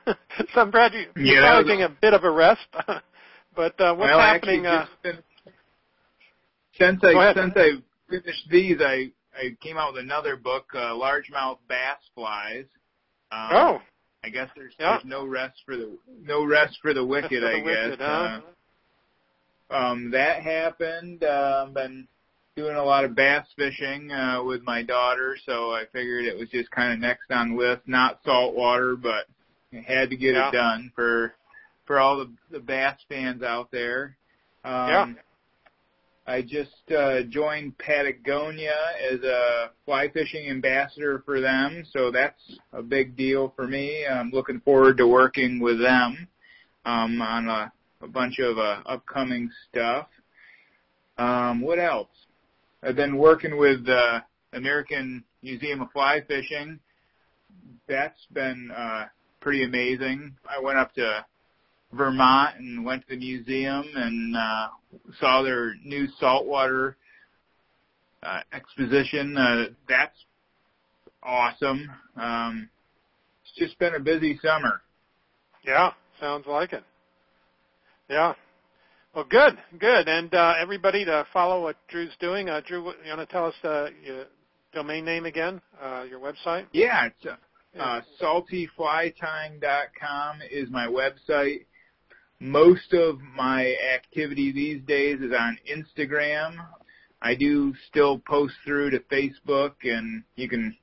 S1: I'm glad you, you're
S2: Yeah,
S1: probably taking a bit of a rest. <laughs> but uh, what's
S2: well,
S1: happening? Uh,
S2: been- since I since I finished these, I I came out with another book, uh, Largemouth Bass Flies. Um,
S1: oh,
S2: I guess there's
S1: Yeah.
S2: there's no rest for the no rest for the wicked.
S1: for the
S2: I guess.
S1: huh?
S2: Uh, um, that happened. Um, been doing a lot of bass fishing uh, with my daughter, so I figured it was just kind of next on the list. Not saltwater, but I had to get
S1: Yeah.
S2: it done for for all the the bass fans out there. Um,
S1: Yeah.
S2: I just uh, joined Patagonia as a fly fishing ambassador for them, so that's a big deal for me. I'm looking forward to working with them um, on a, a bunch of uh, upcoming stuff. Um, what else? I've been working with the American Museum of Fly Fishing. That's been uh, pretty amazing. I went up to Vermont and went to the museum and uh, saw their new saltwater uh, exposition. Uh, that's awesome. Um, it's just been a busy summer.
S1: Yeah, sounds like it. Yeah. Well, good, good. And uh, everybody to follow what Drew's doing. Uh, Drew, you want to tell us uh, your domain name again, uh, your website?
S2: Yeah, it's uh, uh, saltyflytying.com is my website. Most of my activity these days is on Instagram. I do still post through to Facebook and you can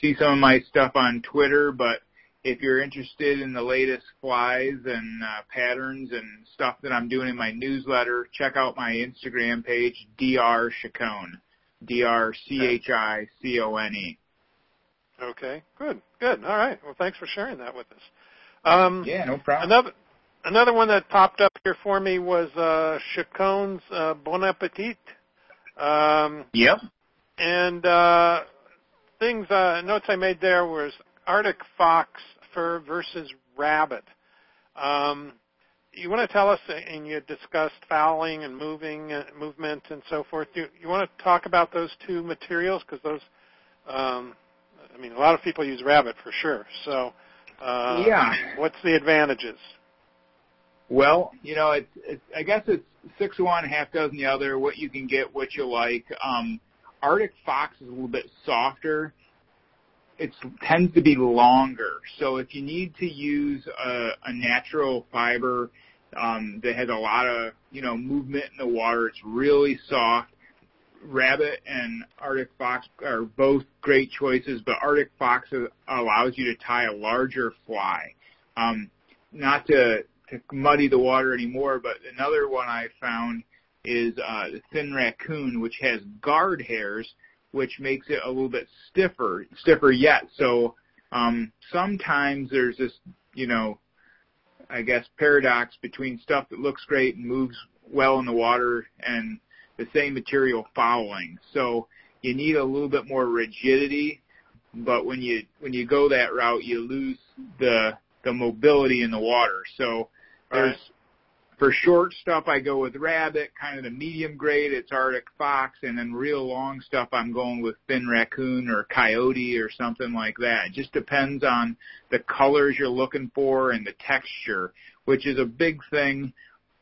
S2: see some of my stuff on Twitter, but if you're interested in the latest flies and uh, patterns and stuff that I'm doing in my newsletter, check out my Instagram page, Dr. Chicone. D-R-C-H-I-C-O-N-E.
S1: Okay, good, good. All right. Well, thanks for sharing that with us. Um,
S2: Yeah, no problem.
S1: Another another one that popped up here for me was uh, Chicone's uh, Bon Appetit. Um,
S2: Yep.
S1: and uh, things uh, notes I made there was Arctic fox fur versus rabbit. Um, you want to tell us, and you discussed fouling and moving, uh, movement, and so forth. You, you want to talk about those two materials because those, um, I mean, a lot of people use rabbit for sure. So, uh,
S2: Yeah.
S1: what's the advantages?
S2: Well, you know, it's, it's I guess it's six of one, half dozen the other. What you can get, what you like. Um, Arctic fox is a little bit softer. It tends to be longer. So if you need to use a, a natural fiber um, that has a lot of you know movement in the water, it's really soft. Rabbit and Arctic fox are both great choices, but Arctic fox allows you to tie a larger fly. Um, not to to muddy the water anymore, but another one I found is uh, the Finn raccoon, which has guard hairs, which makes it a little bit stiffer, stiffer yet. So um, sometimes there's this, you know, I guess paradox between stuff that looks great and moves well in the water and the same material fouling. So you need a little bit more rigidity, but when you when you go that route, you lose the the mobility in the water. So there's. For short stuff I go with rabbit, kind of the medium grade it's Arctic fox, and then real long stuff I'm going with Finn raccoon or coyote or something like that. It just depends on the colors you're looking for and the texture, which is a big thing.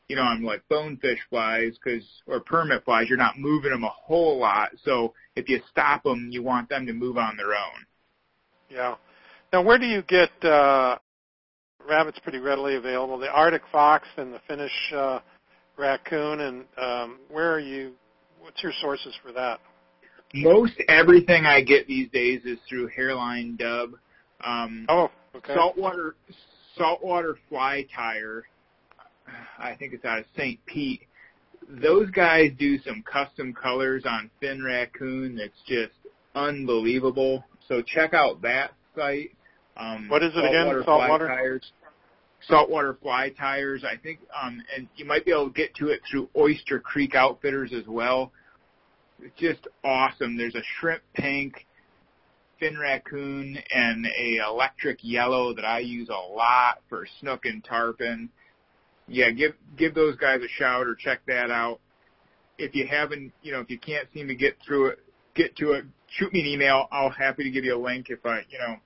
S2: You know, I'm like bonefish flies, cause or permit flies, you're not moving them a whole lot. So if you stop them, you want them to move on their own.
S1: Yeah. Now, where do you get uh, rabbits? Pretty readily available. The Arctic fox and the Finnish uh, raccoon, and um, where are you? What's your sources for that?
S2: Most everything I get these days is through Hareline Dub. Um,
S1: Oh, Okay.
S2: saltwater saltwater fly tyer. I think it's out of St. Pete. Those guys do some custom colors on Finn raccoon that's just unbelievable. So check out that site. Um,
S1: What is it again?
S2: Saltwater
S1: Saltwater?
S2: Fly tyers. Saltwater fly tyers. I think, um, and you might be able to get to it through Oyster Creek Outfitters as well. It's just awesome. There's a shrimp pink, Finn raccoon, and a electric yellow that I use a lot for snook and tarpon. Yeah, give give those guys a shout or check that out. If you haven't, you know, if you can't seem to get through it, get to it, shoot me an email. I'll happy to give you a link if I, you know,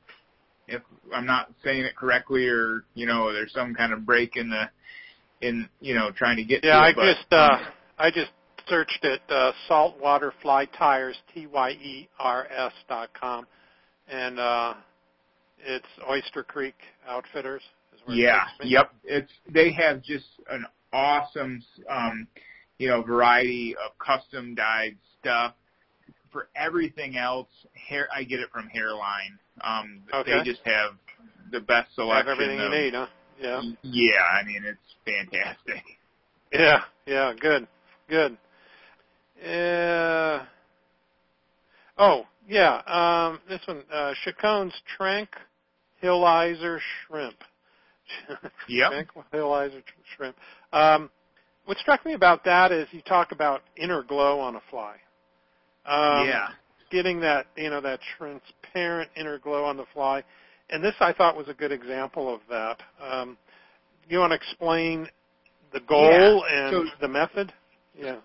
S2: if I'm not saying it correctly or you know there's some kind of break in the in you know trying to get
S1: Yeah,
S2: to
S1: I
S2: it. but,
S1: just uh, I just searched it uh, saltwater fly tyers t y e r s dot com, and uh, it's Oyster Creek Outfitters. Is where it
S2: Yeah,
S1: takes
S2: yep. It's they have just an awesome um you know variety of custom dyed stuff. For everything else, hair I get it from Hareline. Um
S1: Okay.
S2: they just have the best selection.
S1: Have everything you need, huh? Yeah.
S2: Yeah, I mean it's fantastic.
S1: Yeah, yeah, good, good. Uh, oh, yeah, um, this one, uh, Chicone's Tranquilizer Shrimp. <laughs>
S2: Yep.
S1: Tranquilizer tr- Shrimp. Um, what struck me about that is you talk about inner glow on a fly. Um,
S2: yeah.
S1: Getting that, you know, that transparent inner glow on the fly. And this I thought was a good example of that. Um, you want to explain the goal
S2: Yeah,
S1: and
S2: so-
S1: the method? Yeah.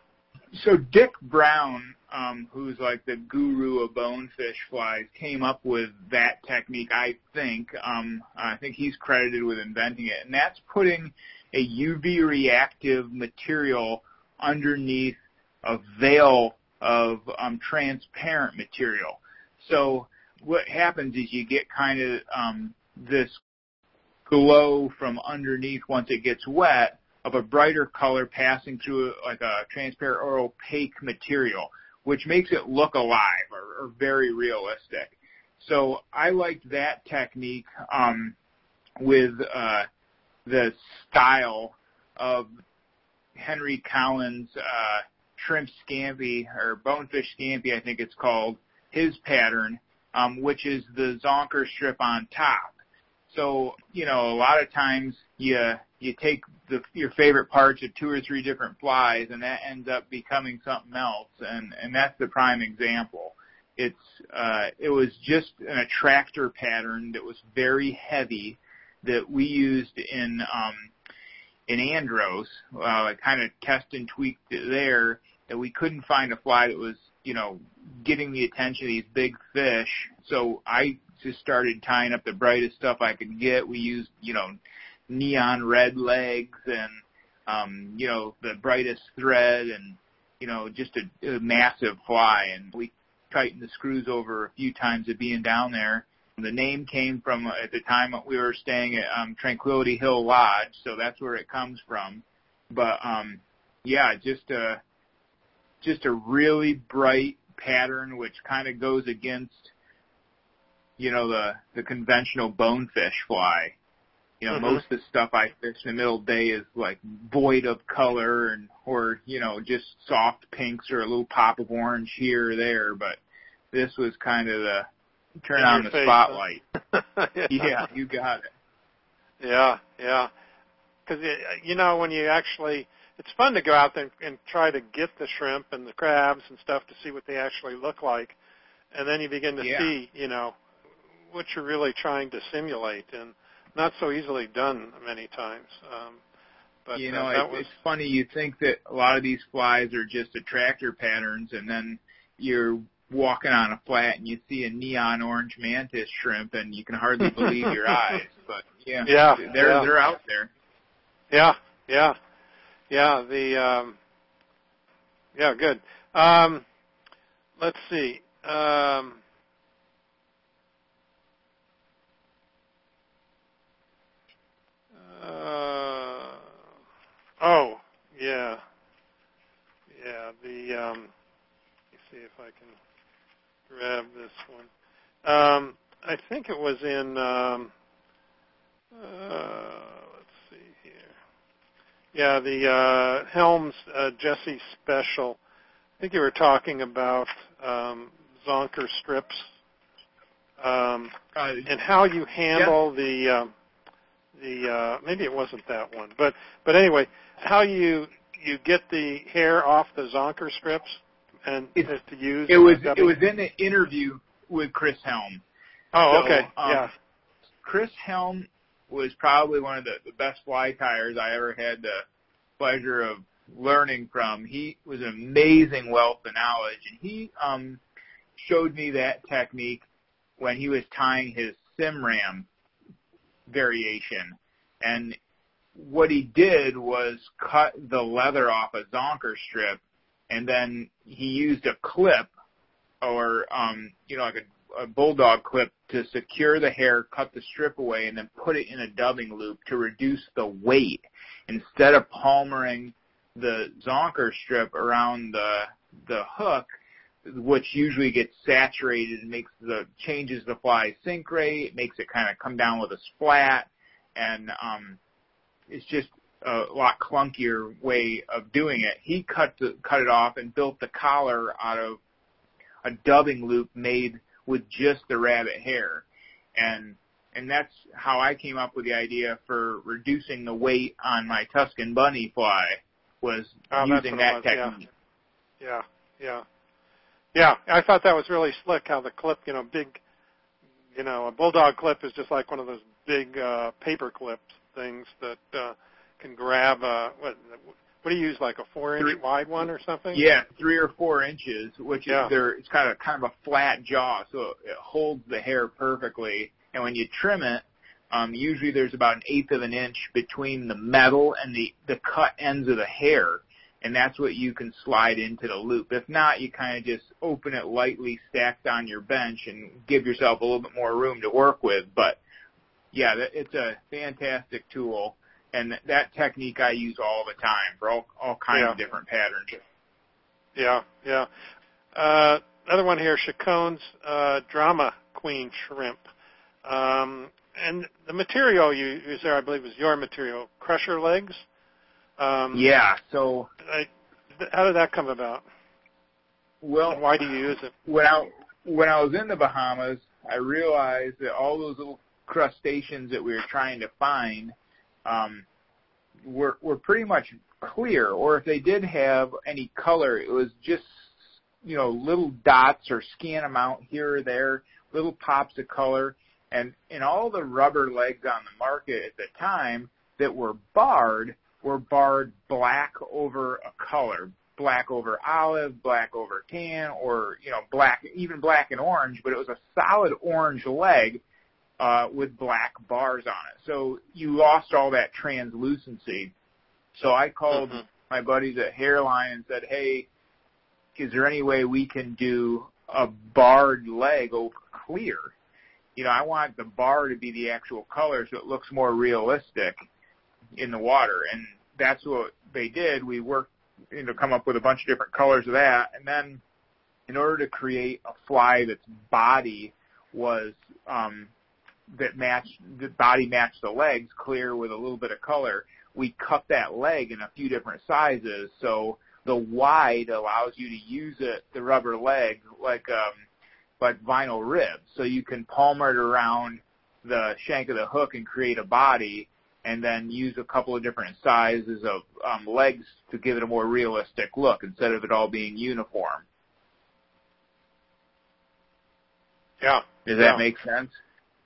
S2: So Dick Brown, um, who's like the guru of bonefish flies, came up with that technique. I think. Um, I think he's credited with inventing it, and that's putting a UV reactive material underneath a veil of um, transparent material. So what happens is you get kind of um, this glow from underneath once it gets wet of a brighter color passing through like a transparent or opaque material, which makes it look alive or, or very realistic. So I liked that technique um, with uh, the style of Henry Collins' uh, shrimp scampi or bonefish scampi, I think it's called, his pattern, um, which is the zonker strip on top. So, you know, a lot of times you you take the your favorite parts of two or three different flies and that ends up becoming something else and and that's the prime example. It's uh it was just an attractor pattern that was very heavy that we used in um in Andros. Uh, kind of test and tweaked it there that we couldn't find a fly that was, you know, getting the attention of these big fish. So I just started tying up the brightest stuff I could get. We used, you know, neon red legs and, um, you know, the brightest thread and, you know, just a, a massive fly. And we tightened the screws over a few times of being down there. The name came from uh, at the time we were staying at um, Tranquility Hill Lodge, so that's where it comes from. But um, yeah, just a just a really bright pattern, which kind of goes against you know the the conventional bonefish fly. You know,
S1: Mhm.
S2: most of the stuff I fish in the middle of the day is like void of color and or you know just soft pinks or a little pop of orange here or there. But this was kind of the turn
S1: In
S2: on the
S1: face,
S2: spotlight. <laughs>
S1: huh?
S2: Yeah, you got it.
S1: Yeah, yeah. Because you know when you actually, it's fun to go out there and try to get the shrimp and the crabs and stuff to see what they actually look like, and then you begin to
S2: Yeah.
S1: see, you know, what you're really trying to simulate, and not so easily done many times. Um, but
S2: you
S1: uh,
S2: know,
S1: that
S2: it,
S1: was
S2: it's funny. You think that a lot of these flies are just attractor patterns, and then you're walking on a flat and you see a neon orange mantis shrimp, and you can hardly believe your <laughs> eyes. But yeah,
S1: Yeah,
S2: they're
S1: yeah.
S2: they're out there.
S1: Yeah, yeah, yeah. The um, yeah, good. Um, let's see. Um, uh, oh, yeah, yeah. The um, let me see if I can grab this one. Um, I think it was in. Um, Uh. Yeah, the uh, Helms uh, Jesse Special. I think you were talking about um, Zonker strips um,
S2: Uh,
S1: and how you handle the um, the uh, maybe it wasn't that one, but but anyway, how you you get the hair off the Zonker strips and
S2: It's-
S1: to use.
S2: it was it was in the interview with Chris Helm.
S1: Oh,
S2: So,
S1: okay.
S2: um,
S1: yeah.
S2: Chris Helm was probably one of the, the best fly tyers I ever had the pleasure of learning from. He was an amazing wealth of knowledge, and he um, showed me that technique when he was tying his Simram variation. And what he did was cut the leather off a zonker strip, and then he used a clip or um, you know like a, a bulldog clip to secure the hair, cut the strip away, and then put it in a dubbing loop to reduce the weight. Instead of palmering the zonker strip around the the hook, which usually gets saturated and makes the changes the fly sink rate, makes it kind of come down with a splat, and um, it's just a lot clunkier way of doing it. He cut the, cut it off and built the collar out of a dubbing loop made with just the rabbit hair, and and that's how I came up with the idea for reducing the weight on my Tuscan bunny fly was
S1: Oh,
S2: using that
S1: was,
S2: technique.
S1: Yeah, yeah, yeah. I thought that was really slick. How the clip, you know, big, you know, a bulldog clip is just like one of those big uh, paper clips things that uh, can grab. Uh, what what do you use? Like a four inch
S2: Three-
S1: wide one or something?
S2: Yeah, three or four inches, which
S1: Yeah.
S2: is there. It's kind of kind of a flat jaw, so it holds the hair perfectly. And when you trim it, um, usually there's about an eighth of an inch between the metal and the the cut ends of the hair, and that's what you can slide into the loop. If not, you kind of just open it lightly, stacked on your bench, and give yourself a little bit more room to work with. But yeah, it's a fantastic tool. And that technique I use all the time for all all kinds
S1: Yeah.
S2: of different patterns.
S1: Yeah, yeah. Uh, another one here, Chicone's uh, Drama Queen Shrimp. Um, and the material you use there, I believe, is your material, crusher legs. Um,
S2: Yeah. So,
S1: I, th- how did that come about?
S2: well,
S1: And why do you use it?
S2: when I when I was in the Bahamas, I realized that all those little crustaceans that we were trying to find um, were were pretty much clear, or if they did have any color, it was just you know little dots or scan amount here or there, little pops of color, and and all the rubber legs on the market at the time that were barred were barred black over a color, black over olive, black over tan, or you know black, even black and orange. But it was a solid orange leg uh, with black bars on it. So you lost all that translucency. So I called
S1: Mhm.
S2: my buddies at Hareline and said, "Hey, is there any way we can do a barred leg over clear? You know, I want the bar to be the actual color so it looks more realistic in the water." And that's what they did. We worked, you know, come up with a bunch of different colors of that, and then in order to create a fly that's body was um, that matched the body matched the legs clear with a little bit of color we cut that leg in a few different sizes so the wide allows you to use it the rubber leg like um like vinyl ribs so you can palmer it around the shank of the hook and create a body and then use a couple of different sizes of um, legs to give it a more realistic look instead of it all being uniform.
S1: Yeah,
S2: Does
S1: Yeah.
S2: that make sense?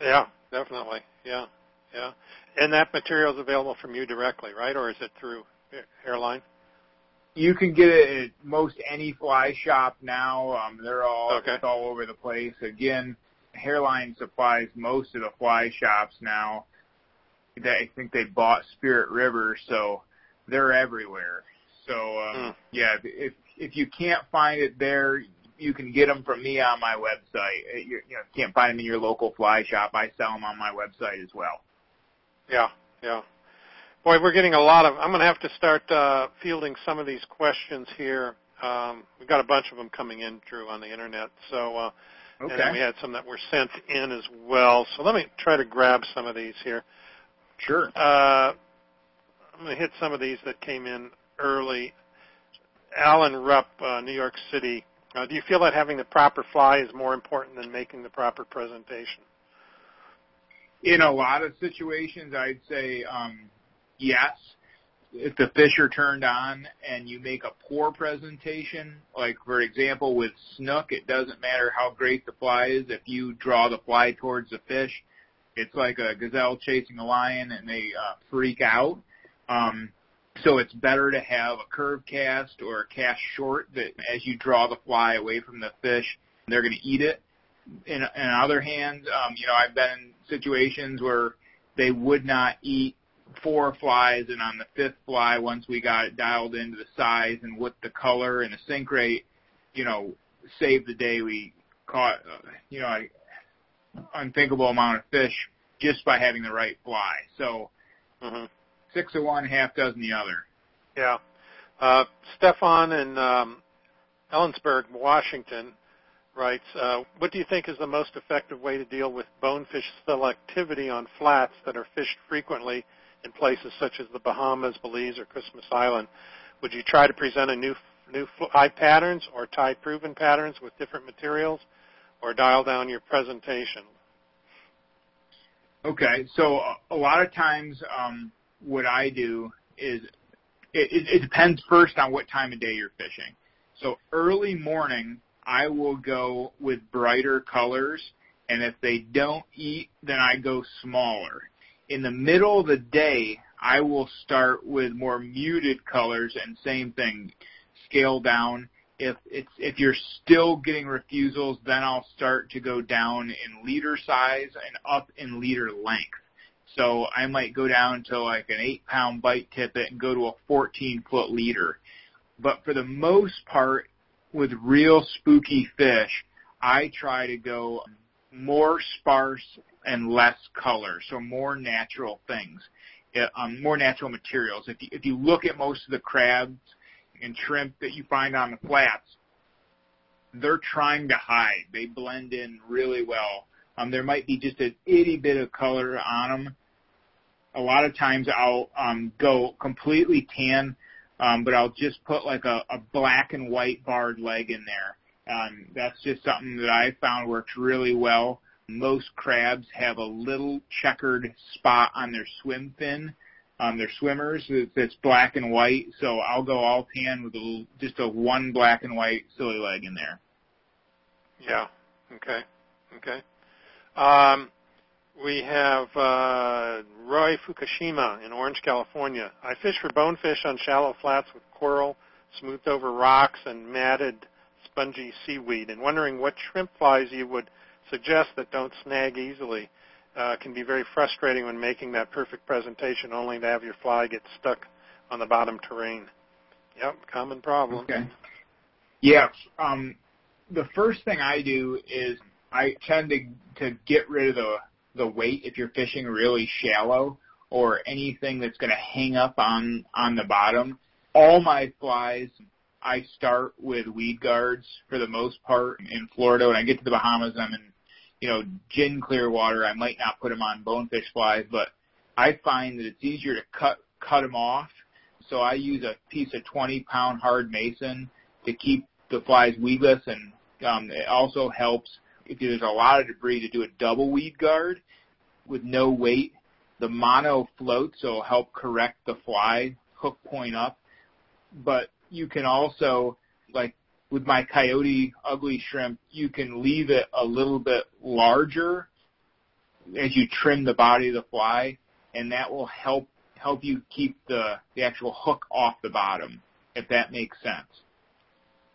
S1: Yeah, definitely. Yeah, yeah. And that material is available from you directly, right? Or is it through Hareline?
S2: You can get it at most any fly shop now. Um, they're all
S1: Okay.
S2: it's all over the place. Again, Hareline supplies most of the fly shops now. They, I think they bought Spirit River, so they're everywhere. So um,
S1: Hmm.
S2: yeah, if if you can't find it there, you can get them from me on my website. Uh, You, you know, can't find them in your local fly shop. I sell them on my website as well.
S1: Yeah, yeah. Boy, we're getting a lot of. I'm going to have to start uh, fielding some of these questions here. Um, we've got a bunch of them coming in, Drew, on the internet. So, uh, and then we had some that were sent in as well. So let me try to grab some of these here.
S2: Sure.
S1: Uh, I'm going to hit some of these that came in early. Alan Rupp, uh, New York City. Uh, do you feel that having the proper fly is more important than making the proper presentation?
S2: In a lot of situations, I'd say um, yes. If the fish are turned on and you make a poor presentation, like for example with snook, it doesn't matter how great the fly is. If you draw the fly towards the fish, it's like a gazelle chasing a lion and they uh, freak out. Um, so it's better to have a curve cast or a cast short that as you draw the fly away from the fish, they're going to eat it. In, in other hands, um, you know, I've been in situations where they would not eat four flies, and on the fifth fly, once we got it dialed into the size and with the color and the sink rate, you know, saved the day. We caught, uh, you know, an unthinkable amount of fish just by having the right fly. So,
S1: mm-hmm.
S2: Six of one, half dozen the other.
S1: Yeah. Uh, Stefan in um, Ellensburg, Washington, writes, uh, what do you think is the most effective way to deal with bonefish selectivity on flats that are fished frequently in places such as the Bahamas, Belize, or Christmas Island? Would you try to present a new new fly patterns or tie proven patterns with different materials, or dial down your presentation?
S2: Okay, so a lot of times, um, what I do is it, it, depends first on what time of day you're fishing. So early morning, I will go with brighter colors, and if they don't eat, then I go smaller. In the middle of the day, I will start with more muted colors, and same thing, scale down. If it's if you're still getting refusals, then I'll start to go down in leader size and up in leader length. So I might go down to like an eight pound bite tippet and go to a 14 foot leader. But for the most part, with real spooky fish, I try to go more sparse and less color, so more natural things, um, more natural materials. If you, if you look at most of the crabs and shrimp that you find on the flats, they're trying to hide. They blend in really well. Um, there might be just an itty bit of color on them. A lot of times I'll um, go completely tan um, but I'll just put like a, a black and white barred leg in there. Um, that's just something that I found works really well. Most crabs have a little checkered spot on their swim fin, on their swimmers that's black and white. So I'll go all tan with a, just a one black and white silly leg in there.
S1: Yeah. Okay. Okay. Um, we have uh, Roy Fukushima in Orange, California. I fish for bonefish on shallow flats with coral, smoothed over rocks, and matted spongy seaweed, and wondering what shrimp flies you would suggest that don't snag easily. Uh, can be very frustrating when making that perfect presentation, only to have your fly get stuck on the bottom terrain. Yep, common problem.
S2: Okay. Yeah. Um, the first thing I do is I tend to to get rid of the the weight if you're fishing really shallow or anything that's going to hang up on on the bottom. All my flies, I start with weed guards for the most part in Florida. When I get to the Bahamas, I'm in you know gin clear water. I might not put them on bonefish flies, but I find that it's easier to cut cut them off. So I use a piece of 20 pound hard mason to keep the flies weedless, and um, it also helps there's a lot of debris to do a double weed guard with no weight. The mono floats, so it'll help correct the fly hook point up. But you can also, like with my coyote ugly shrimp, you can leave it a little bit larger as you trim the body of the fly, and that will help help you keep the the actual hook off the bottom, if that makes sense.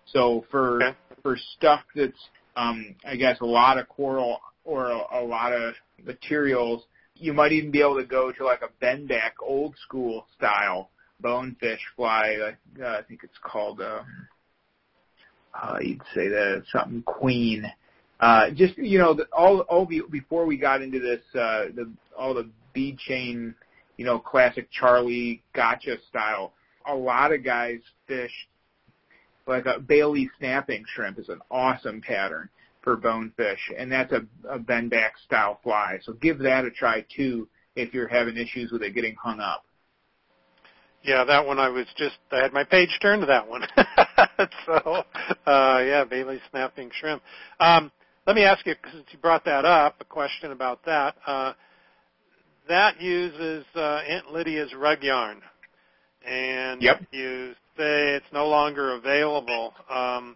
S2: So for okay. for stuff that's um, I guess a lot of coral or a, a lot of materials. You might even be able to go to like a bend back old school style bonefish fly. Uh, I think it's called. Um, uh, you'd say that something queen. Uh, just you know, the, all all the, before we got into this, uh, the all the bead chain, you know, classic Charlie gotcha style. A lot of guys fish like a Bailey snapping shrimp is an awesome pattern for bonefish, and that's a, a bend back style fly. So give that a try too if you're having issues with it getting hung up.
S1: Yeah, that one I was just I had my page turned to that one. <laughs> so uh, yeah, Bailey snapping shrimp. Um, let me ask you, since you brought that up, a question about that. Uh, that uses uh, Aunt Lydia's rug yarn, and
S2: yep.
S1: you say it's no longer available. Um,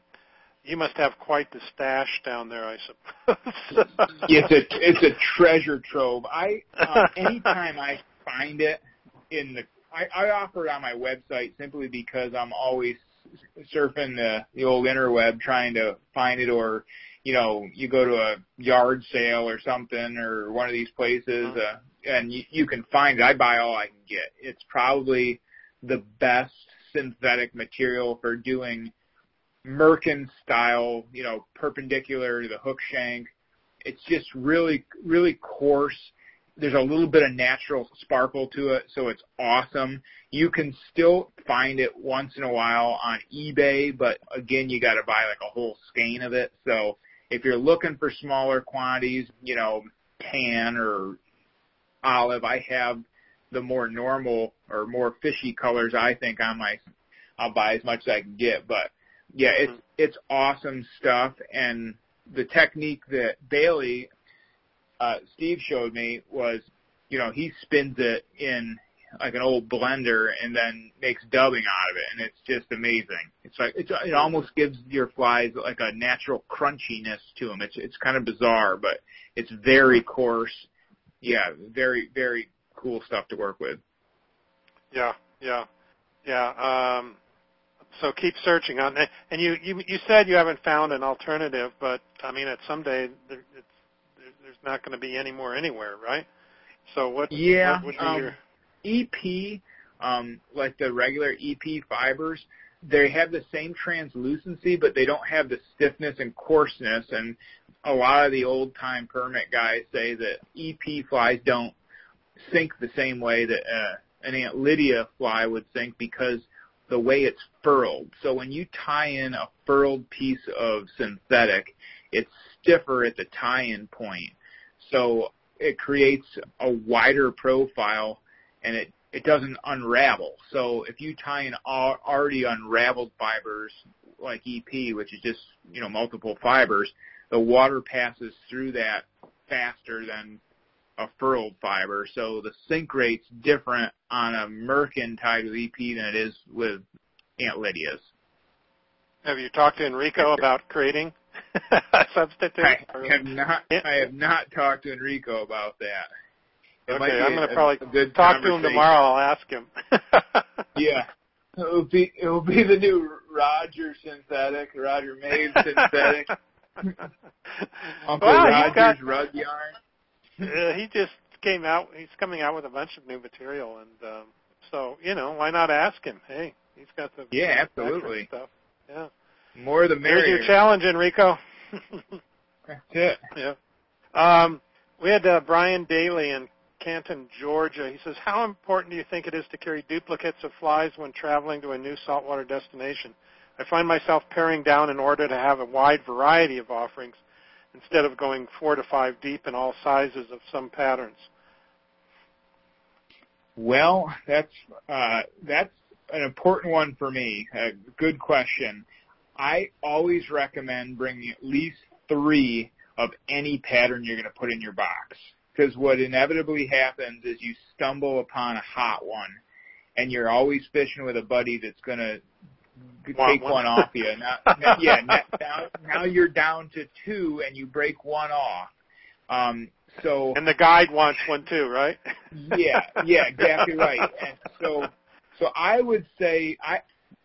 S1: you must have quite the stash down there, I suppose. <laughs>
S2: it's a it's a treasure trove. I uh, <laughs> anytime I find it in the I, I offer it on my website simply because I'm always surfing the the old interweb trying to find it or you know you go to a yard sale or something or one of these places mm-hmm. uh, and you, you can find it. I buy all I can get. It's probably the best synthetic material for doing merkin style, you know, perpendicular to the hook shank. It's just really, really coarse. There's a little bit of natural sparkle to it, so it's awesome. You can still find it once in a while on eBay, but again, you got to buy like a whole skein of it. So if you're looking for smaller quantities, you know, tan or olive, I have the more normal or more fishy colors. I think on my, I'll buy as much as I can get, but yeah, it's mm-hmm. it's awesome stuff. And the technique that Bailey, uh, Steve showed me was, you know, he spins it in like an old blender and then makes dubbing out of it, and it's just amazing. It's like it's it almost gives your flies like a natural crunchiness to them. It's it's kind of bizarre, but it's very coarse. Yeah, very very cool stuff to work with.
S1: Yeah, yeah, yeah. Um, so keep searching on that. And you, you you said you haven't found an alternative, but I mean, at some day there, it's, there's not going to be any more anywhere, right? So what?
S2: Yeah.
S1: What would be
S2: um,
S1: your
S2: EP, um, like the regular EP fibers, they have the same translucency, but they don't have the stiffness and coarseness. And a lot of the old time permit guys say that EP flies don't sink the same way that uh, an Aunt Lydia fly would sink because the way it's furled. So when you tie in a furled piece of synthetic, it's stiffer at the tie-in point. So it creates a wider profile and it, it doesn't unravel. So if you tie in already unraveled fibers like EP, which is just, you know, multiple fibers, the water passes through that faster than a furled fiber. So the sink rate's different on a Merkin tied with EP than it is with Aunt Lydia's.
S1: Have you talked to Enrico about creating <laughs> a substitute?
S2: I have not. I have not talked to Enrico about that.
S1: It okay, I'm going to probably talk to him tomorrow. I'll ask him. <laughs>
S2: yeah, it will be it will be the new Roger synthetic, Roger Mave synthetic. <laughs> Uncle
S1: well,
S2: Roger's
S1: got,
S2: rug yarn.
S1: Uh, he just came out. He's coming out with a bunch of new material, and um, so you know, why not ask him? Hey, he's got the
S2: yeah, absolutely
S1: stuff. Yeah,
S2: more the merrier.
S1: Here's your challenge, Enrico.
S2: That's it. <laughs>
S1: Yeah. Um, we had uh, Brian Daly in Canton, Georgia. He says, "How important do you think it is to carry duplicates of flies when traveling to a new saltwater destination? I find myself paring down in order to have a wide variety of offerings." Instead of going four to five deep in all sizes of some patterns?
S2: Well, that's uh, that's an important one for me. A good question. I always recommend bringing at least three of any pattern you're going to put in your box. Because what inevitably happens is you stumble upon a hot one, and you're always fishing with a buddy that's going to take one, one off you. Now, <laughs> now, yeah, now, now you're down to two, and you break one off. Um, so
S1: and the guide wants one too, right? <laughs>
S2: yeah, yeah, exactly right. And so, so I would say I,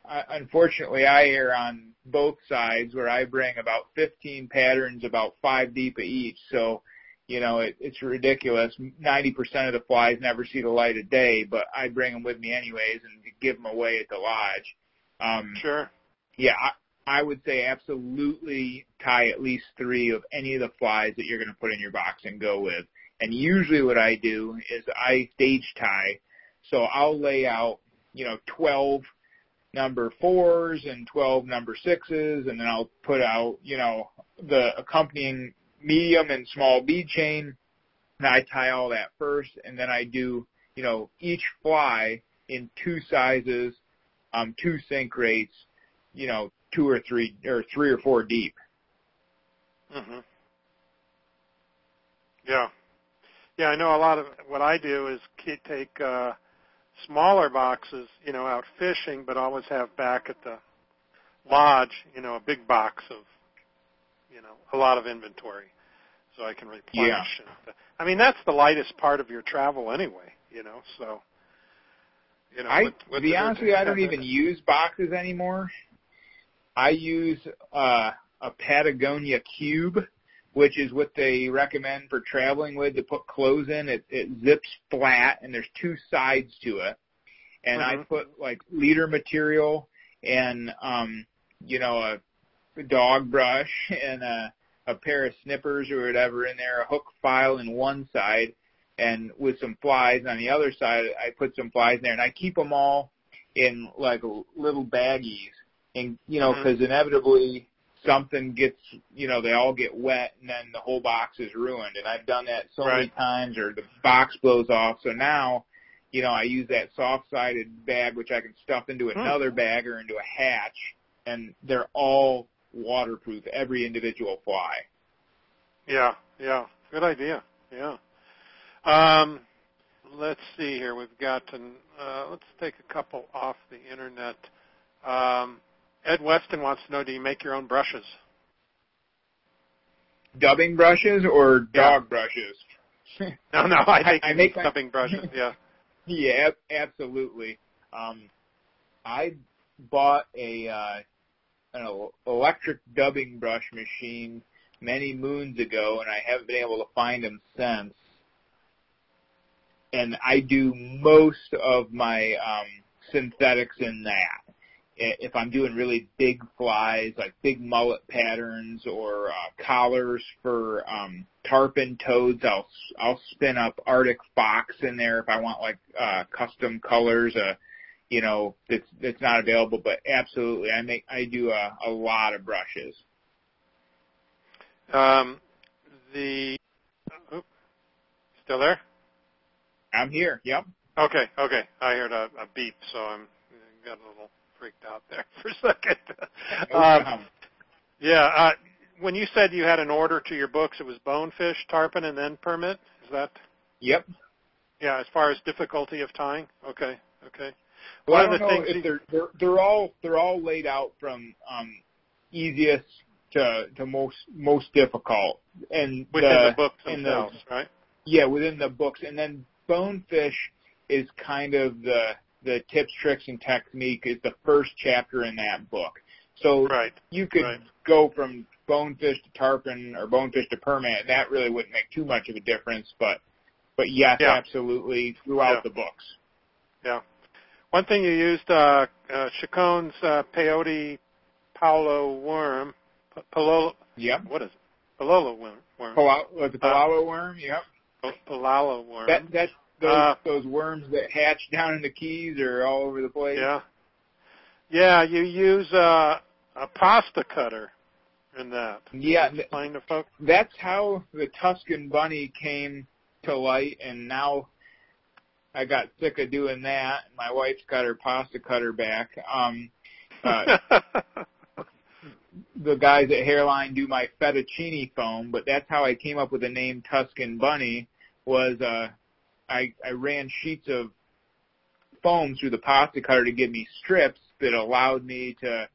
S2: I unfortunately I err on both sides where I bring about 15 patterns, about five deep of each. So, you know, it, it's ridiculous. 90% of the flies never see the light of day, but I bring them with me anyways and give them away at the lodge. Um,
S1: sure.
S2: Yeah, I, I would say absolutely tie at least three of any of the flies that you're going to put in your box and go with. And usually what I do is I stage tie. So I'll lay out, you know, 12 number fours and 12 number sixes, and then I'll put out, you know, the accompanying medium and small bead chain. and I tie all that first, and then I do, you know, each fly in two sizes, um, two sink rates, you know, two or three or three or four deep.
S1: Mhm. Yeah. Yeah, I know a lot of what I do is take uh smaller boxes, you know, out fishing, but always have back at the lodge, you know, a big box of, you know, a lot of inventory, so I can replenish. And, I mean, that's the lightest part of your travel anyway, you know. So, you know,
S2: I
S1: with, with
S2: to be honest with you, I don't even use boxes anymore. I use uh, a Patagonia cube, which is what they recommend for traveling with to put clothes in. It, it zips flat, and there's two sides to it. And I
S1: Mhm.
S2: put like leader material and um, you know a, a dog brush <laughs> and a, a pair of snippers or whatever in there, a hook file in one side, and with some flies on the other side. I put some flies in there, and I keep them all in like little baggies, and you know, because inevitably something gets, you know, they all get wet, and then the whole box is ruined. And I've done that so many times, or the box blows off. So now, you know, I use that soft-sided bag, which I can stuff into
S1: Hmm.
S2: another bag or into a hatch, and they're all waterproof, every individual fly.
S1: Yeah, yeah. Good idea. Yeah. Um, let's see here. We've got an, uh, let's take a couple off the internet. Um, Ed Weston wants to know, do you make your own brushes?
S2: Dubbing brushes or
S1: Yeah.
S2: dog brushes? <laughs>
S1: No, no, I think
S2: I make my-
S1: brushes. <laughs> Yeah.
S2: Yeah, absolutely. Um, I bought a uh, an electric dubbing brush machine many moons ago, and I haven't been able to find them since. And I do most of my um, synthetics in that. If I'm doing really big flies, like big mullet patterns or uh, collars for um, tarpon toads, I'll I'll spin up Arctic fox in there if I want like uh, custom colors. Uh, you know, that's that's not available, but absolutely, I make I do a, a lot of brushes.
S1: Um, the, oh, still there?
S2: I'm here. Yep.
S1: Okay, okay. I heard a, a beep, so I'm got a little freaked out there <laughs> for a second.
S2: No
S1: um, yeah. Uh, when you said you had an order to your books, it was bonefish, tarpon, and then permit. Is that?
S2: Yep.
S1: Yeah. As far as difficulty of tying. Okay. Okay.
S2: Well, I
S1: One of
S2: don't
S1: the
S2: know if they're, they're they're all they're all laid out from um, easiest to to most most difficult, and
S1: Within
S2: the,
S1: the books
S2: and the-
S1: themselves, right?
S2: yeah, within the books, and then bonefish is kind of the the tips, tricks, and technique is the first chapter in that book. So
S1: Right.
S2: you could
S1: Right.
S2: go from bonefish to tarpon or bonefish to permit, and that really wouldn't make too much of a difference. But but yes,
S1: Yeah.
S2: absolutely throughout
S1: Yeah.
S2: the books.
S1: Yeah. One thing you used, uh, uh, Chicone's uh, peyote paulo worm, P- palolo,
S2: Yep.
S1: what is it? Palolo worm. worm.
S2: Pala- uh, the palalo worm. Yep.
S1: P- Palalo worm.
S2: That that's those
S1: Uh,
S2: those worms that hatch down in the keys are all over the place.
S1: yeah. Yeah, you use uh, a pasta cutter in that.
S2: Yeah,
S1: Explain to folks.
S2: that's how the Tuscan bunny came to light, and now I got sick of doing that. My wife's got her pasta cutter back. Um, uh, <laughs> the guys at Hareline do my fettuccine foam, but that's how I came up with the name Tuscan Bunny. Was uh, I I ran sheets of foam through the pasta cutter to give me strips that allowed me to,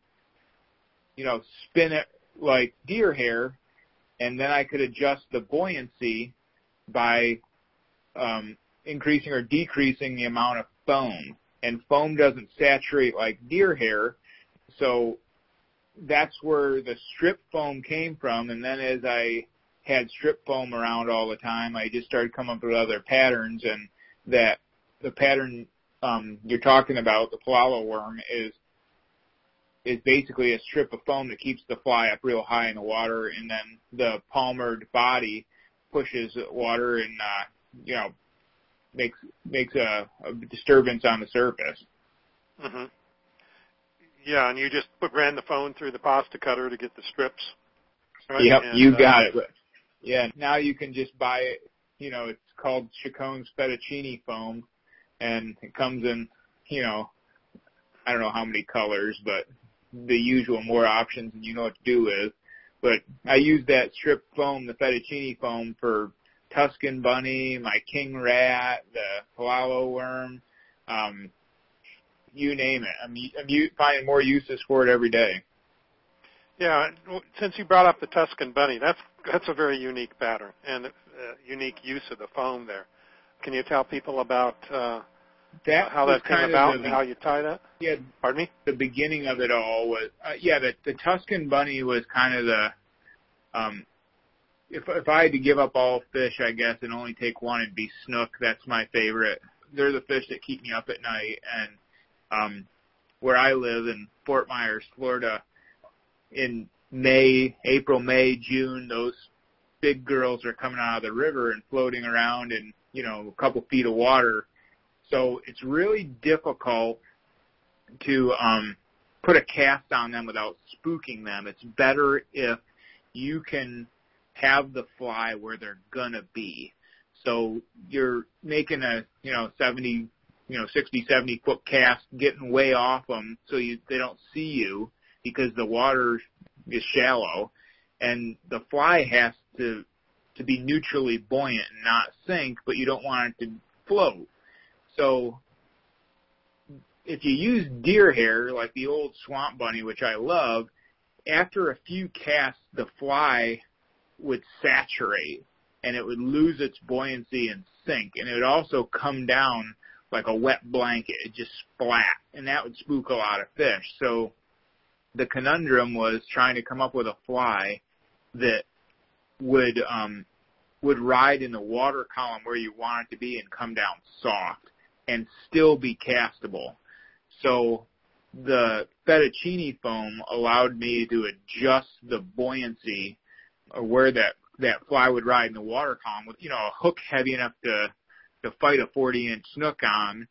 S2: you know, spin it like deer hair, and then I could adjust the buoyancy by um, increasing or decreasing the amount of foam. And foam doesn't saturate like deer hair, so that's where the strip foam came from. And then as I had strip foam around all the time, I just started coming up with other patterns, and that the pattern um, you're talking about, the palalo worm, is is basically a strip of foam that keeps the fly up real high in the water, and then the palmered body pushes water and uh, you know makes makes a, a disturbance on the surface.
S1: hmm Yeah, and you just put ran the phone through the pasta cutter to get the strips. Right?
S2: Yep,
S1: And,
S2: you
S1: uh,
S2: got it. Yeah, now you can just buy it. you know, it's called Chicone's fettuccine foam, and it comes in, you know, I don't know how many colors, but the usual more options than you know what to do with. But I use that strip foam, the fettuccine foam, for Tuscan bunny, my king rat, the palalo worm, um, you name it. I'm, I'm finding more uses for it every day.
S1: Yeah, since you brought up the Tuscan bunny, that's that's a very unique pattern and uh, unique use of the foam there. Can you tell people about uh,
S2: that
S1: how that came about the, and how you tie that?
S2: Yeah,
S1: pardon me.
S2: The beginning of it all was uh, yeah, the the Tuscan bunny was kind of the um if if I had to give up all fish, I guess, and only take one, it'd be snook. That's my favorite. They're the fish that keep me up at night. And um, where I live in Fort Myers, Florida, in May, April, May, June, those big girls are coming out of the river and floating around in you know a couple feet of water. So it's really difficult to um, put a cast on them without spooking them. It's better if you can have the fly where they're gonna be. So you're making a, you know, 70, you know, 60, 70 foot cast, getting way off them so you, they don't see you because the water is shallow and the fly has to, to be neutrally buoyant and not sink, but you don't want it to float. So if you use deer hair, like the old swamp bunny, which I love, after a few casts, the fly would saturate and it would lose its buoyancy and sink and it would also come down like a wet blanket. It just splat and that would spook a lot of fish. So the conundrum was trying to come up with a fly that would um would ride in the water column where you want it to be and come down soft and still be castable. So the fettuccine foam allowed me to adjust the buoyancy or where that that fly would ride in the water column with you know a hook heavy enough to to fight a 40 inch snook on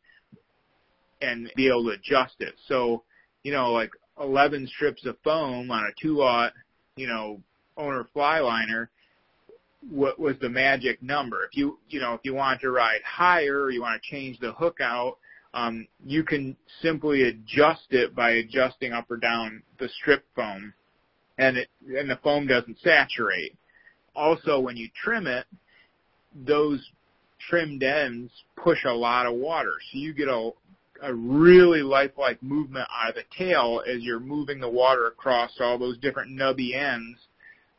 S2: and be able to adjust it. So you know like 11 strips of foam on a two aught you know owner fly liner what was the magic number if you you know if you want to ride higher or you want to change the hook out um, you can simply adjust it by adjusting up or down the strip foam and it and the foam doesn't saturate. Also, when you trim it, those trimmed ends push a lot of water, so you get a a really lifelike movement out of the tail as you're moving the water across all those different nubby ends,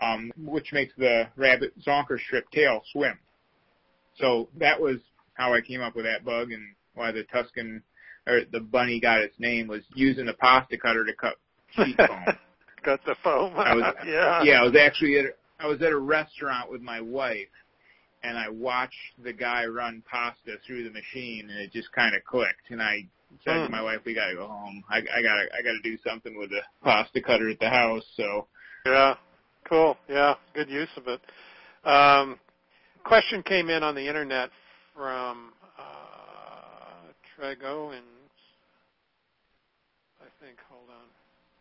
S2: um, which makes the rabbit zonker strip tail swim. So that was how I came up with that bug and why the Tuscan or the bunny got its name was using the pasta cutter to cut sheet foam. <laughs>
S1: cut the foam.
S2: I was, <laughs>
S1: yeah.
S2: Yeah, I was actually at I was at a restaurant with my wife, and I watched the guy run pasta through the machine, and it just kind of clicked. And I said mm. to hmm. my wife, "We gotta go home. I, I gotta I gotta do something with the pasta cutter at the house." So.
S1: Yeah. Cool. Yeah. Good use of it. Um, question came in on the internet from uh, Treg Owens. I think. Hold on.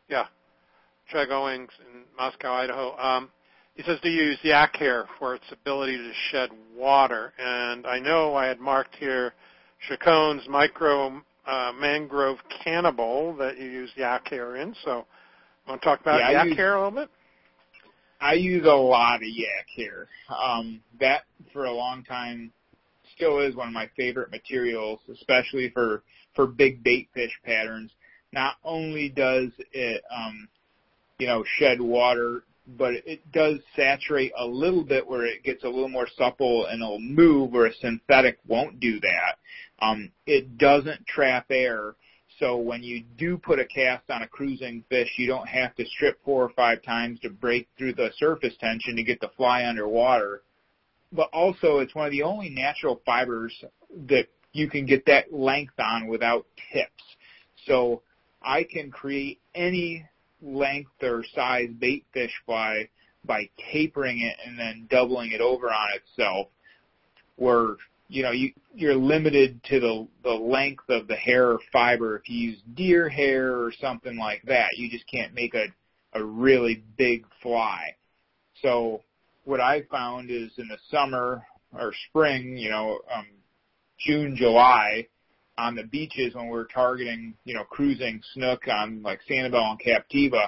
S1: Yeah. Treg Owens in Moscow, Idaho. Um, he says to use yak hair for its ability to shed water. And I know I had marked here Chicone's micro uh, mangrove cannibal that you use yak hair in. So, want to talk about
S2: yeah,
S1: yak
S2: use,
S1: hair a little bit?
S2: I use a lot of yak hair. Um, that for a long time still is one of my favorite materials, especially for for big bait fish patterns. Not only does it um, you know, shed water, but it does saturate a little bit where it gets a little more supple and it'll move where a synthetic won't do that. Um, it doesn't trap air. So when you do put a cast on a cruising fish, you don't have to strip four or five times to break through the surface tension to get the fly underwater. But also it's one of the only natural fibers that you can get that length on without tips. So I can create any length or size bait fish by by tapering it and then doubling it over on itself where you know you you're limited to the the length of the hair or fiber. If you use deer hair or something like that you just can't make a a really big fly. So what i found is in the summer or spring, you know, um, June, July, on the beaches when we're targeting, you know, cruising snook on like Sanibel and Captiva,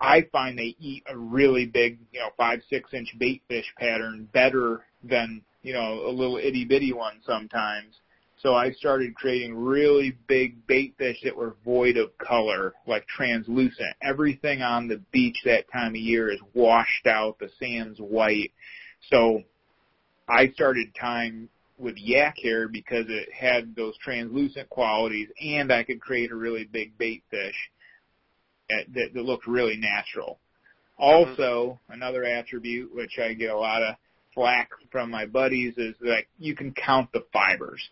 S2: I find they eat a really big, you know, five, six inch bait fish pattern better than, you know, a little itty bitty one sometimes. So I started creating really big bait fish that were void of color, like translucent. Everything on the beach that time of year is washed out, the sand's white. So I started tying with yak hair because it had those translucent qualities and I could create a really big bait fish that, that, that looked really natural. Also, mm-hmm. another attribute which I get a lot of flack from my buddies is that you can count the fibers.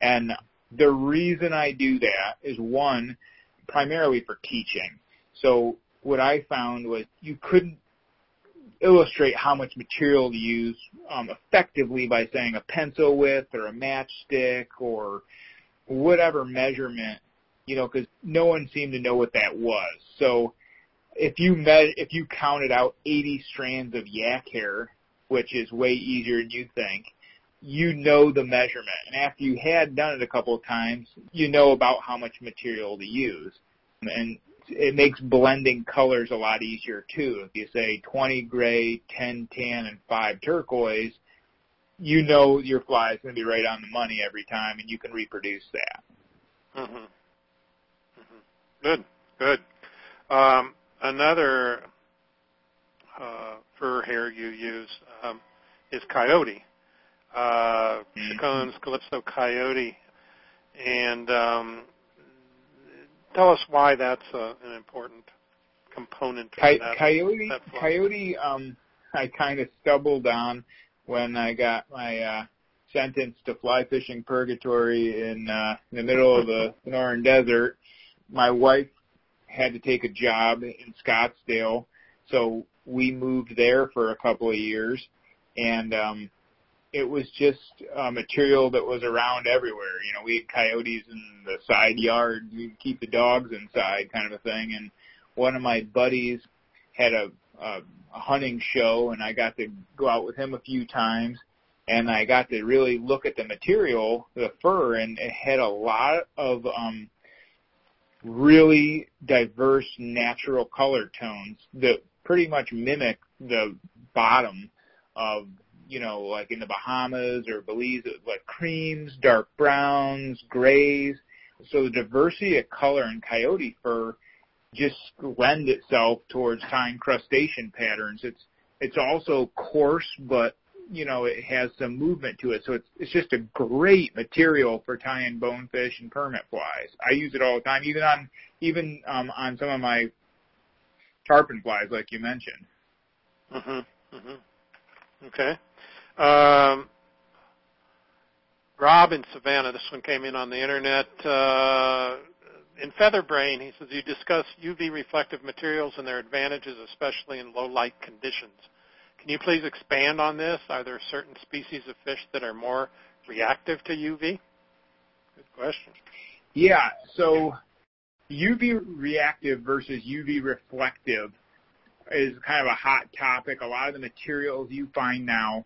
S2: And the reason I do that is one, primarily for teaching. So what I found was you couldn't illustrate how much material to use um, effectively by saying a pencil width or a matchstick or whatever measurement, you know, because no one seemed to know what that was. So if you met, if you counted out 80 strands of yak hair, which is way easier than you think, you know the measurement. And after you had done it a couple of times, you know about how much material to use. And it makes blending colors a lot easier too. If you say 20 gray, 10 tan, and 5 turquoise, you know your fly is going to be right on the money every time, and you can reproduce that.
S1: Mm-hmm. Mm-hmm. Good, good. Um, another uh, fur hair you use um, is coyote uh, Chicone's Calypso Coyote, and um, tell us why that's uh, an important component.
S2: Coy-
S1: that,
S2: coyote,
S1: that
S2: Coyote, um, I kind of stumbled on when I got my uh, sentence to fly fishing purgatory in, uh, in the middle of the Sonoran Desert. My wife had to take a job in Scottsdale, so we moved there for a couple of years, and um, it was just uh, material that was around everywhere. You know, we had coyotes in the side yard. We'd keep the dogs inside, kind of a thing. And one of my buddies had a, a, a hunting show, and I got to go out with him a few times. And I got to really look at the material, the fur, and it had a lot of um, really diverse natural color tones that pretty much mimic the bottom of you know, like in the Bahamas or Belize, like creams, dark browns, grays. So the diversity of color in coyote fur just lend itself towards tying crustacean patterns. It's it's also coarse, but you know it has some movement to it. So it's it's just a great material for tying bonefish and permit flies. I use it all the time, even on even um, on some of my tarpon flies, like you mentioned.
S1: Mhm. Mhm. Okay. Um, Rob in Savannah, this one came in on the internet. Uh, in Featherbrain, he says you discuss UV reflective materials and their advantages, especially in low light conditions. Can you please expand on this? Are there certain species of fish that are more reactive to UV? Good question.
S2: Yeah, so UV reactive versus UV reflective is kind of a hot topic. A lot of the materials you find now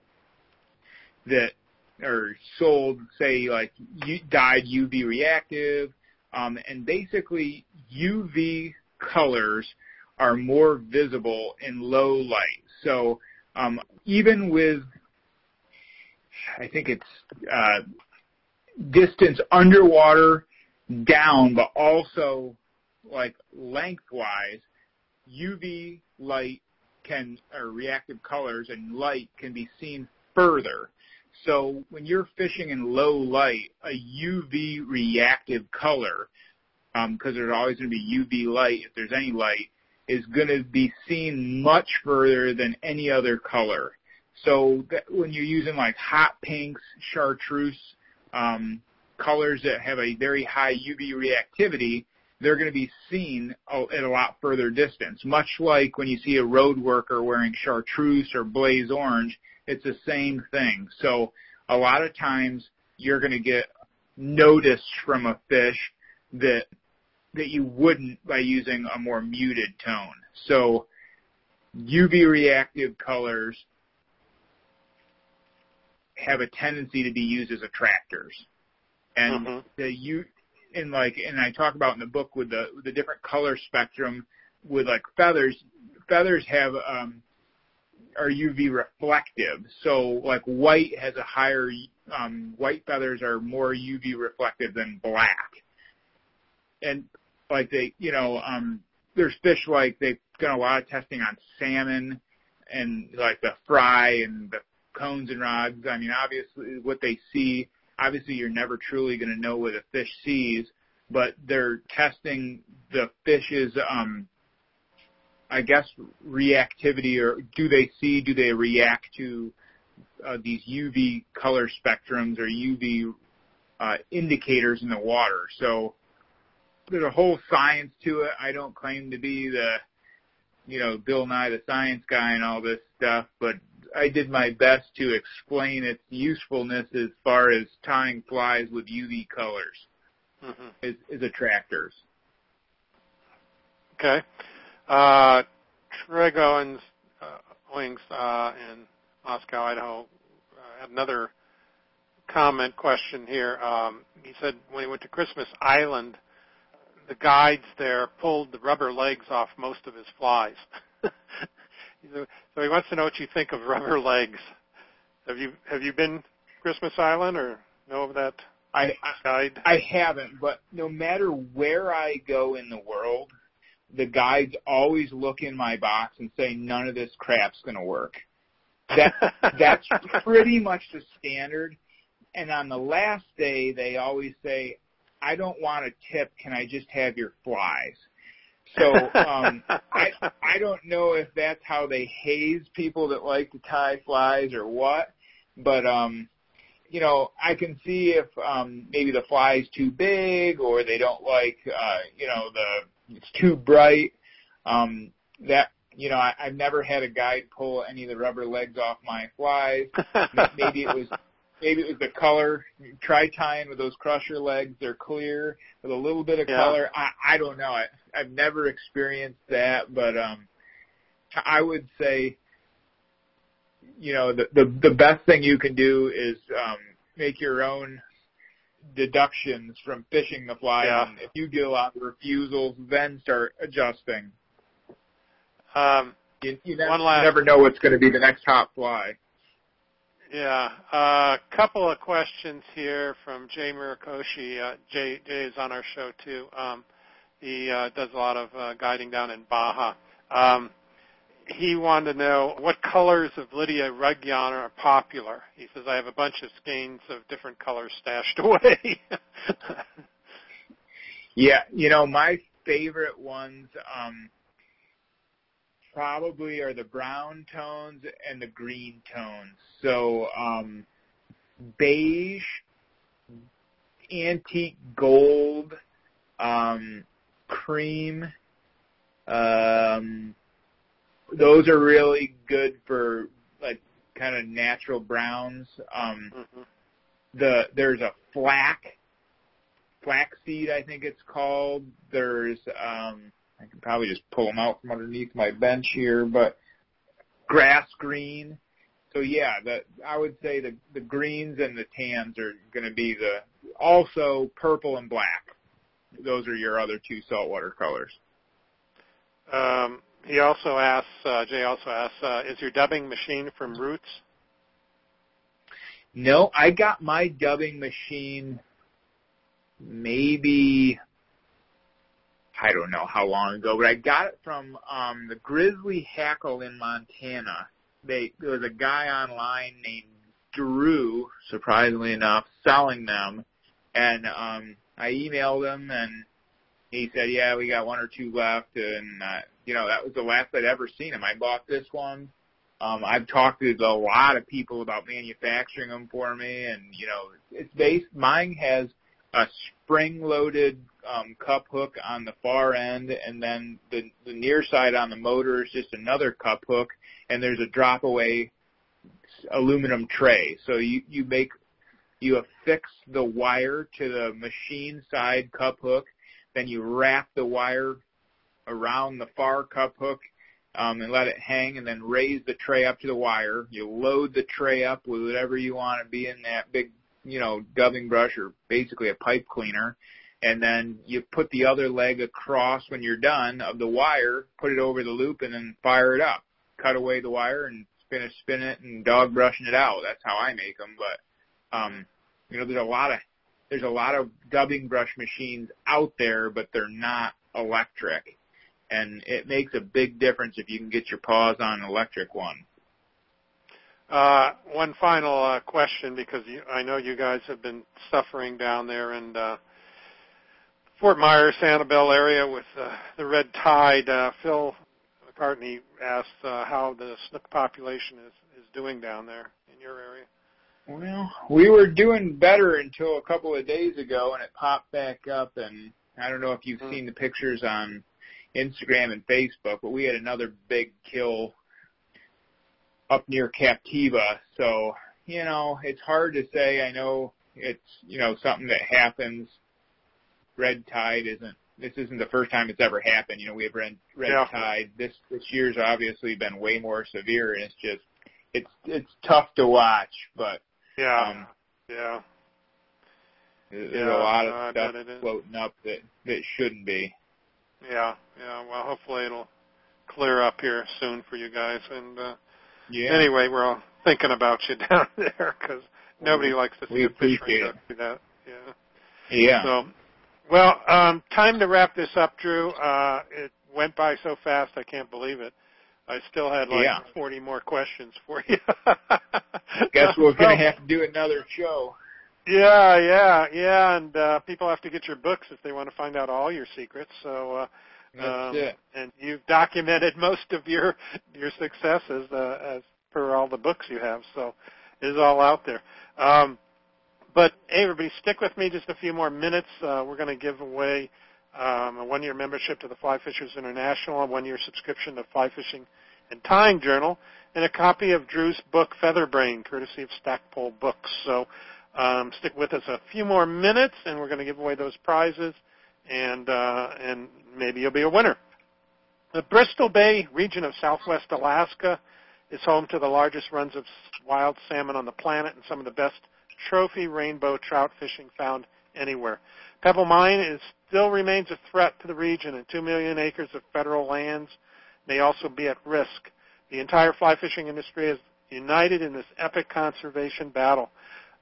S2: that are sold, say like dyed UV reactive, um, and basically UV colors are more visible in low light. So um, even with, I think it's uh, distance underwater down, but also like lengthwise, UV light can or reactive colors and light can be seen further. So when you're fishing in low light, a UV reactive color, because um, there's always going to be UV light if there's any light, is going to be seen much further than any other color. So that when you're using like hot pinks, chartreuse, um, colors that have a very high UV reactivity, they're going to be seen at a lot further distance. Much like when you see a road worker wearing chartreuse or blaze orange, it's the same thing. So a lot of times you're going to get notice from a fish that that you wouldn't by using a more muted tone. So UV reactive colors have a tendency to be used as attractors. And
S1: Mhm.
S2: the you and like and I talk about in the book with the the different color spectrum with like feathers. Feathers have um are UV reflective. So like white has a higher um white feathers are more UV reflective than black. And like they you know, um there's fish like they've done a lot of testing on salmon and like the fry and the cones and rods. I mean obviously what they see obviously you're never truly going to know what a fish sees, but they're testing the fish's, um, I guess, reactivity or do they see, do they react to uh, these UV color spectrums or UV uh, indicators in the water. So there's a whole science to it. I don't claim to be the, you know, Bill Nye the science guy and all this stuff, but I did my best to explain its usefulness as far as tying flies with UV colors
S1: Mhm.
S2: as, as attractors.
S1: Okay. Uh, Treg Owens, uh, Owings uh, in Moscow, Idaho, uh, had another comment question here. Um, he said when he went to Christmas Island, the guides there pulled the rubber legs off most of his flies. <laughs> so he wants to know what you think of <laughs> rubber legs. Have you have you been Christmas Island or know of that
S2: I
S1: guide?
S2: I haven't, but no matter where I go in the world, the guides always look in my box and say none of this crap's going to work. That <laughs> that's pretty much the standard. And on the last day, they always say, "I don't want a tip. Can I just have your flies?" So um, <laughs> I I don't know if that's how they haze people that like to tie flies or what, but um, you know I can see if um, maybe the fly's too big or they don't like uh, you know the it's too bright. Um, that you know I, I've never had a guide pull any of the rubber legs off my flies. <laughs> Maybe it was maybe it was the color. Try tying with those crusher legs; they're clear with a little bit of
S1: Yeah.
S2: color. I, I don't know. I, I've never experienced that, but um, I would say, you know, the the, the best thing you can do is um, make your own deductions from fishing the fly.
S1: Yeah.
S2: If you get a lot of refusals, then start adjusting.
S1: um,
S2: You, you never,
S1: last-
S2: you never know what's going to be the next hot fly.
S1: Yeah, a uh, couple of questions here from Jay Murakoshi. Uh, Jay, Jay is on our show too. Um, he uh, does a lot of uh, guiding down in Baja. Um, he wanted to know what colors of Lydia Rugiana are popular. He says, I have a bunch of skeins of different colors stashed <laughs> away.
S2: Yeah, you know, my favorite ones um probably are the brown tones and the green tones. So um beige, antique gold, um cream um those are really good for like kind of natural browns. Um
S1: Mhm.
S2: the there's a flack flaxseed I think it's called. There's um I can probably just pull them out from underneath my bench here, but grass green. So yeah, the I would say the the greens and the tans are going to be the also purple and black. Those are your other two saltwater colors.
S1: um, he also asks, uh, Jay also asks, uh, is your dubbing machine from Roots?
S2: No, I got my dubbing machine maybe I don't know how long ago, but I got it from um the Grizzly Hackle in Montana. They there was a guy online named Drew, surprisingly enough, selling them and um I emailed him and he said, "Yeah, we got one or two left." And uh, you know, that was the last I'd ever seen him. I bought this one. Um, I've talked to a lot of people about manufacturing them for me, and you know, it's based. Mine has a spring-loaded um, cup hook on the far end, and then the the near side on the motor is just another cup hook, and there's a drop-away aluminum tray. So you you make you affix the wire to the machine side cup hook, then you wrap the wire around the far cup hook, um, and let it hang, and then raise the tray up to the wire. You load the tray up with whatever you want to be in that big, you know, dubbing brush or basically a pipe cleaner, and then you put the other leg across when you're done of the wire, put it over the loop, and then fire it up. Cut away the wire and spin it, spin it, and dog brushing it out. That's how I make them. But um, you know, there's a lot of there's a lot of dubbing brush machines out there, but they're not electric, and it makes a big difference if you can get your paws on an electric one.
S1: Uh, one final uh, question, because you, I know you guys have been suffering down there in uh, Fort Myers, Sanibel area with uh, the red tide. Uh, Phil McCartney asked uh, how the snook population is, is doing down there in your area.
S2: Well, we were doing better until a couple of days ago, and it popped back up. And I don't know if you've mm-hmm. seen the pictures on Instagram and Facebook, but we had another big kill up near Captiva. So you know, it's hard to say. I know it's you know something that happens. Red tide isn't. This isn't the first time it's ever happened. You know, we have red, red yeah. tide. This this year's obviously been way more severe, and it's just it's it's tough to watch, but
S1: yeah. Um, yeah.
S2: There's yeah, a lot of stuff floating up that that shouldn't be.
S1: Yeah, yeah. Well, hopefully it'll clear up here soon for you guys. And uh,
S2: yeah.
S1: anyway, we're all thinking about you <laughs> down there because nobody
S2: we,
S1: likes to see a
S2: duck
S1: do that. Yeah.
S2: Yeah.
S1: So, well, um, time to wrap this up, Drew. Uh, it went by so fast, I can't believe it. I still had like
S2: yeah.
S1: 40 more questions for you.
S2: Guess we're <laughs> going to have to do another show.
S1: Yeah, yeah, yeah, and uh, people have to get your books if they want to find out all your secrets. So, uh,
S2: That's
S1: um,
S2: it.
S1: and you've documented <laughs> most of your your successes uh, as per all the books you have. So, it is all out there. Um, but hey, everybody, stick with me just a few more minutes. Uh, we're going to give away um, a one-year membership to the Fly Fishers International, a one-year subscription to Fly Fishing and Tying Journal, and a copy of Drew's book Featherbrain, courtesy of Stackpole Books. So um, stick with us a few more minutes, and we're going to give away those prizes, and uh, and maybe you'll be a winner. The Bristol Bay region of southwest Alaska is home to the largest runs of wild salmon on the planet and some of the best trophy rainbow trout fishing found anywhere. Pebble Mine is, still remains a threat to the region, and 2 million acres of federal lands may also be at risk. The entire fly fishing industry is united in this epic conservation battle.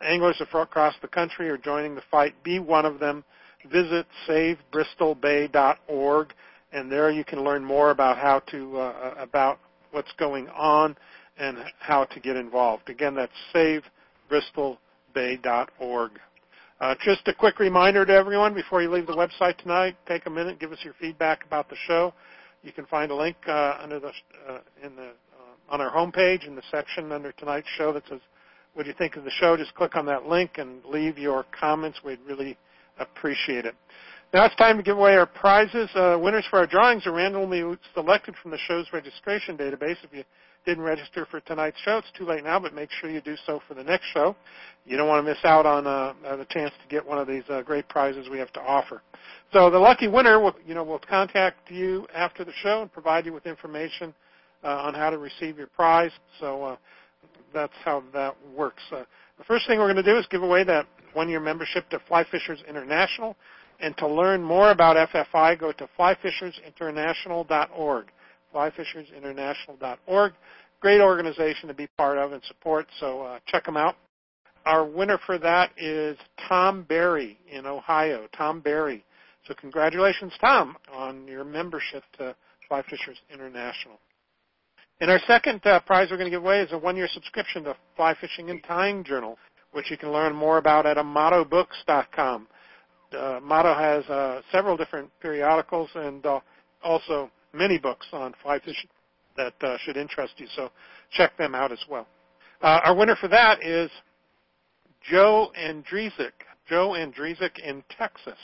S1: Anglers across the country are joining the fight. Be one of them. Visit SaveBristolBay.org, and there you can learn more about how to uh, about what's going on and how to get involved. Again, that's SaveBristolBay.org. Uh, just a quick reminder to everyone before you leave the website tonight, take a minute, give us your feedback about the show. You can find a link uh, under the uh, in the uh, on our homepage in the section under tonight's show that says what do you think of the show. Just click on that link and leave your comments. We'd really appreciate it. Now it's time to give away our prizes. Uh, winners for our drawings are randomly selected from the show's registration database. If you didn't register for tonight's show, it's too late now, but make sure you do so for the next show. You don't want to miss out on uh, the chance to get one of these uh, great prizes we have to offer. So the lucky winner, will, you know, will contact you after the show and provide you with information uh, on how to receive your prize. So uh, that's how that works. Uh, the first thing we're going to do is give away that one-year membership to Fly Fishers International. And to learn more about FFI, go to flyfishersinternational.org flyfishersinternational.org. Great organization to be part of and support, so uh, check them out. Our winner for that is Tom Berry in Ohio. Tom Berry. So congratulations, Tom, on your membership to Fly Fishers International. And our second uh, prize we're going to give away is a one-year subscription to Fly Fishing and Tying Journal, which you can learn more about at amatobooks.com. Uh, Amato has uh, several different periodicals and uh, also many books on fly fishing that uh, should interest you. So check them out as well. Uh, our winner for that is Joe Andresic. Joe Andresic in Texas.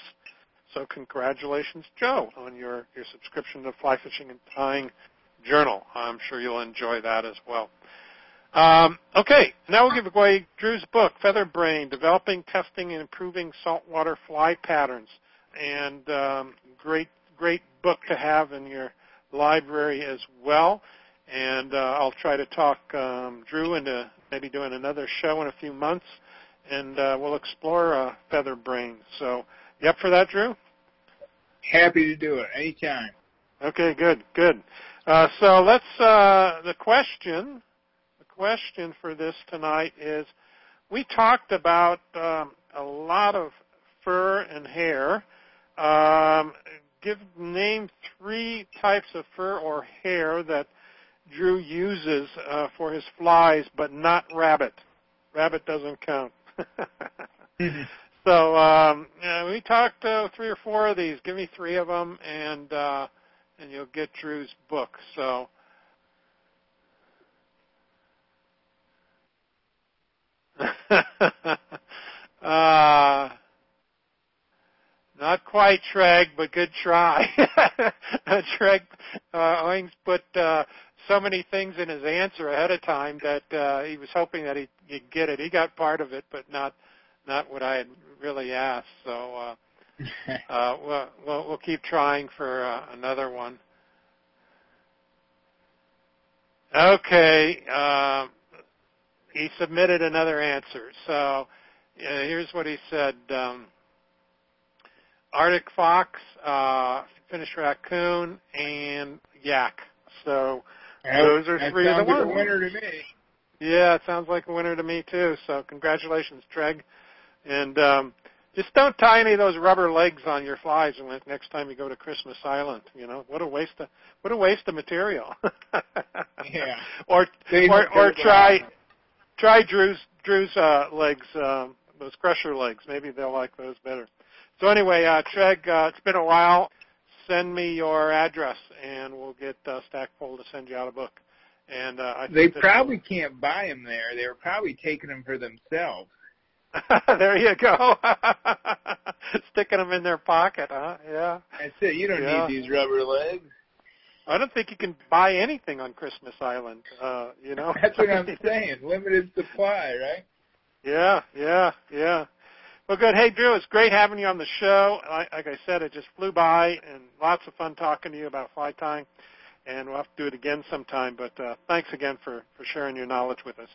S1: So congratulations, Joe, on your, your subscription to Fly Fishing and Tying Journal. I'm sure you'll enjoy that as well. Um, okay, now we'll give away Drew's book, Feather Brain, Developing, Testing, and Improving Saltwater Fly Patterns. And um, great, great book to have in your library as well. And uh, I'll try to talk um, Drew into maybe doing another show in a few months, and uh, we'll explore uh, feather brain. So, you up for that, Drew?
S2: Happy to do it anytime.
S1: Okay, good, good. Uh, so let's. Uh, the question, the question for this tonight is, we talked about um, a lot of fur and hair. Um, give name three types of fur or hair that Drew uses uh, for his flies, but not rabbit. Rabbit doesn't count. <laughs> mm-hmm. So um, yeah, we talked uh, three or four of these. Give me three of them, and uh, and you'll get Drew's book. So. <laughs> uh, not quite Treg, but good try. <laughs> Treg uh, Owings put uh, so many things in his answer ahead of time that uh, he was hoping that he'd, he'd get it. He got part of it, but not not what I had really asked. So uh, <laughs> uh, we'll, we'll we'll keep trying for uh, another one. Okay, uh, he submitted another answer. So uh, here's what he said. Um, Arctic fox, uh, Finnish raccoon, and yak. So
S2: that,
S1: those are three of the
S2: ones. Like a winner to me.
S1: Yeah, it sounds like a winner to me too. So congratulations, Treg. And um, just don't tie any of those rubber legs on your flies next time you go to Christmas Island. You know, what a waste of what a waste of material. <laughs>
S2: yeah.
S1: Or or or try try Drew's Drew's uh, legs, um, those crusher legs. Maybe they'll like those better. So anyway, uh, Treg, uh, it's been a while. Send me your address, and we'll get uh, Stackpole to send you out a book. And uh, I
S2: they probably can't buy them there. They were probably taking them for themselves. <laughs>
S1: there you go. <laughs> Sticking them in their pocket, huh? Yeah.
S2: That's it. You don't
S1: yeah.
S2: need these rubber legs.
S1: I don't think you can buy anything on Christmas Island. Uh, you know. <laughs>
S2: That's what I'm saying. Limited supply, right?
S1: Yeah, yeah, yeah. Well, good. Hey, Drew, it's great having you on the show. Like, like I said, it just flew by, and lots of fun talking to you about fly tying. And we'll have to do it again sometime. But uh, thanks again for for sharing your knowledge with us.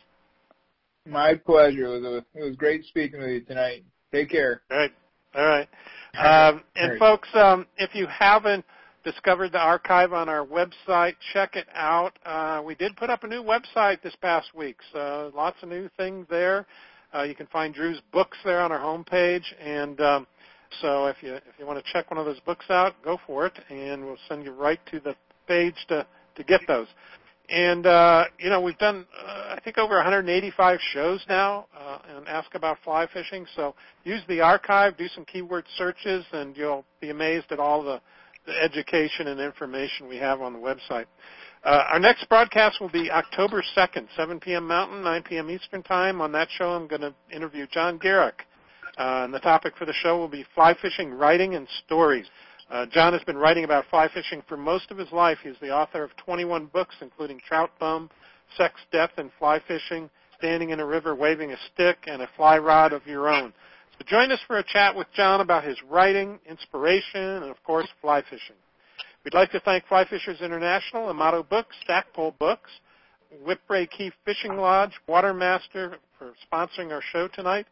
S2: My pleasure. It was, a, it was great speaking with you tonight. Take care.
S1: All right. All right. Um, and folks, um, if you haven't discovered the archive on our website, check it out. Uh, we did put up a new website this past week, so lots of new things there. Uh, you can find Drew's books there on our homepage, and um, so if you if you want to check one of those books out, go for it, and we'll send you right to the page to to get those. And uh, you know, we've done uh, I think over 185 shows now uh, and Ask About Fly Fishing. So use the archive, do some keyword searches, and you'll be amazed at all the, the education and information we have on the website. Uh, our next broadcast will be October 2nd, 7 p.m. Mountain, 9 p.m. Eastern Time. On that show, I'm going to interview John Gierach. Uh, and the topic for the show will be fly fishing, writing, and stories. Uh, John has been writing about fly fishing for most of his life. He's the author of 21 books, including Trout Bum, Sex, Death, and Fly Fishing, Standing in a River, Waving a Stick, and a Fly Rod of Your Own. So join us for a chat with John about his writing, inspiration, and of course, fly fishing. We'd like to thank Fly Fishers International, Amato Books, Stackpole Books, Whipray Caye Fishing Lodge, Watermaster for sponsoring our show tonight.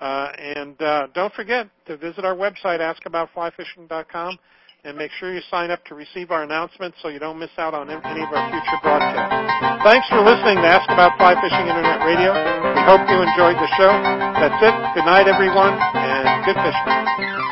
S1: Uh, and uh, don't forget to visit our website, askaboutflyfishing.com, and make sure you sign up to receive our announcements so you don't miss out on any of our future broadcasts. Thanks for listening to Ask About Fly Fishing Internet Radio. We hope you enjoyed the show. That's it. Good night, everyone, and good fishing.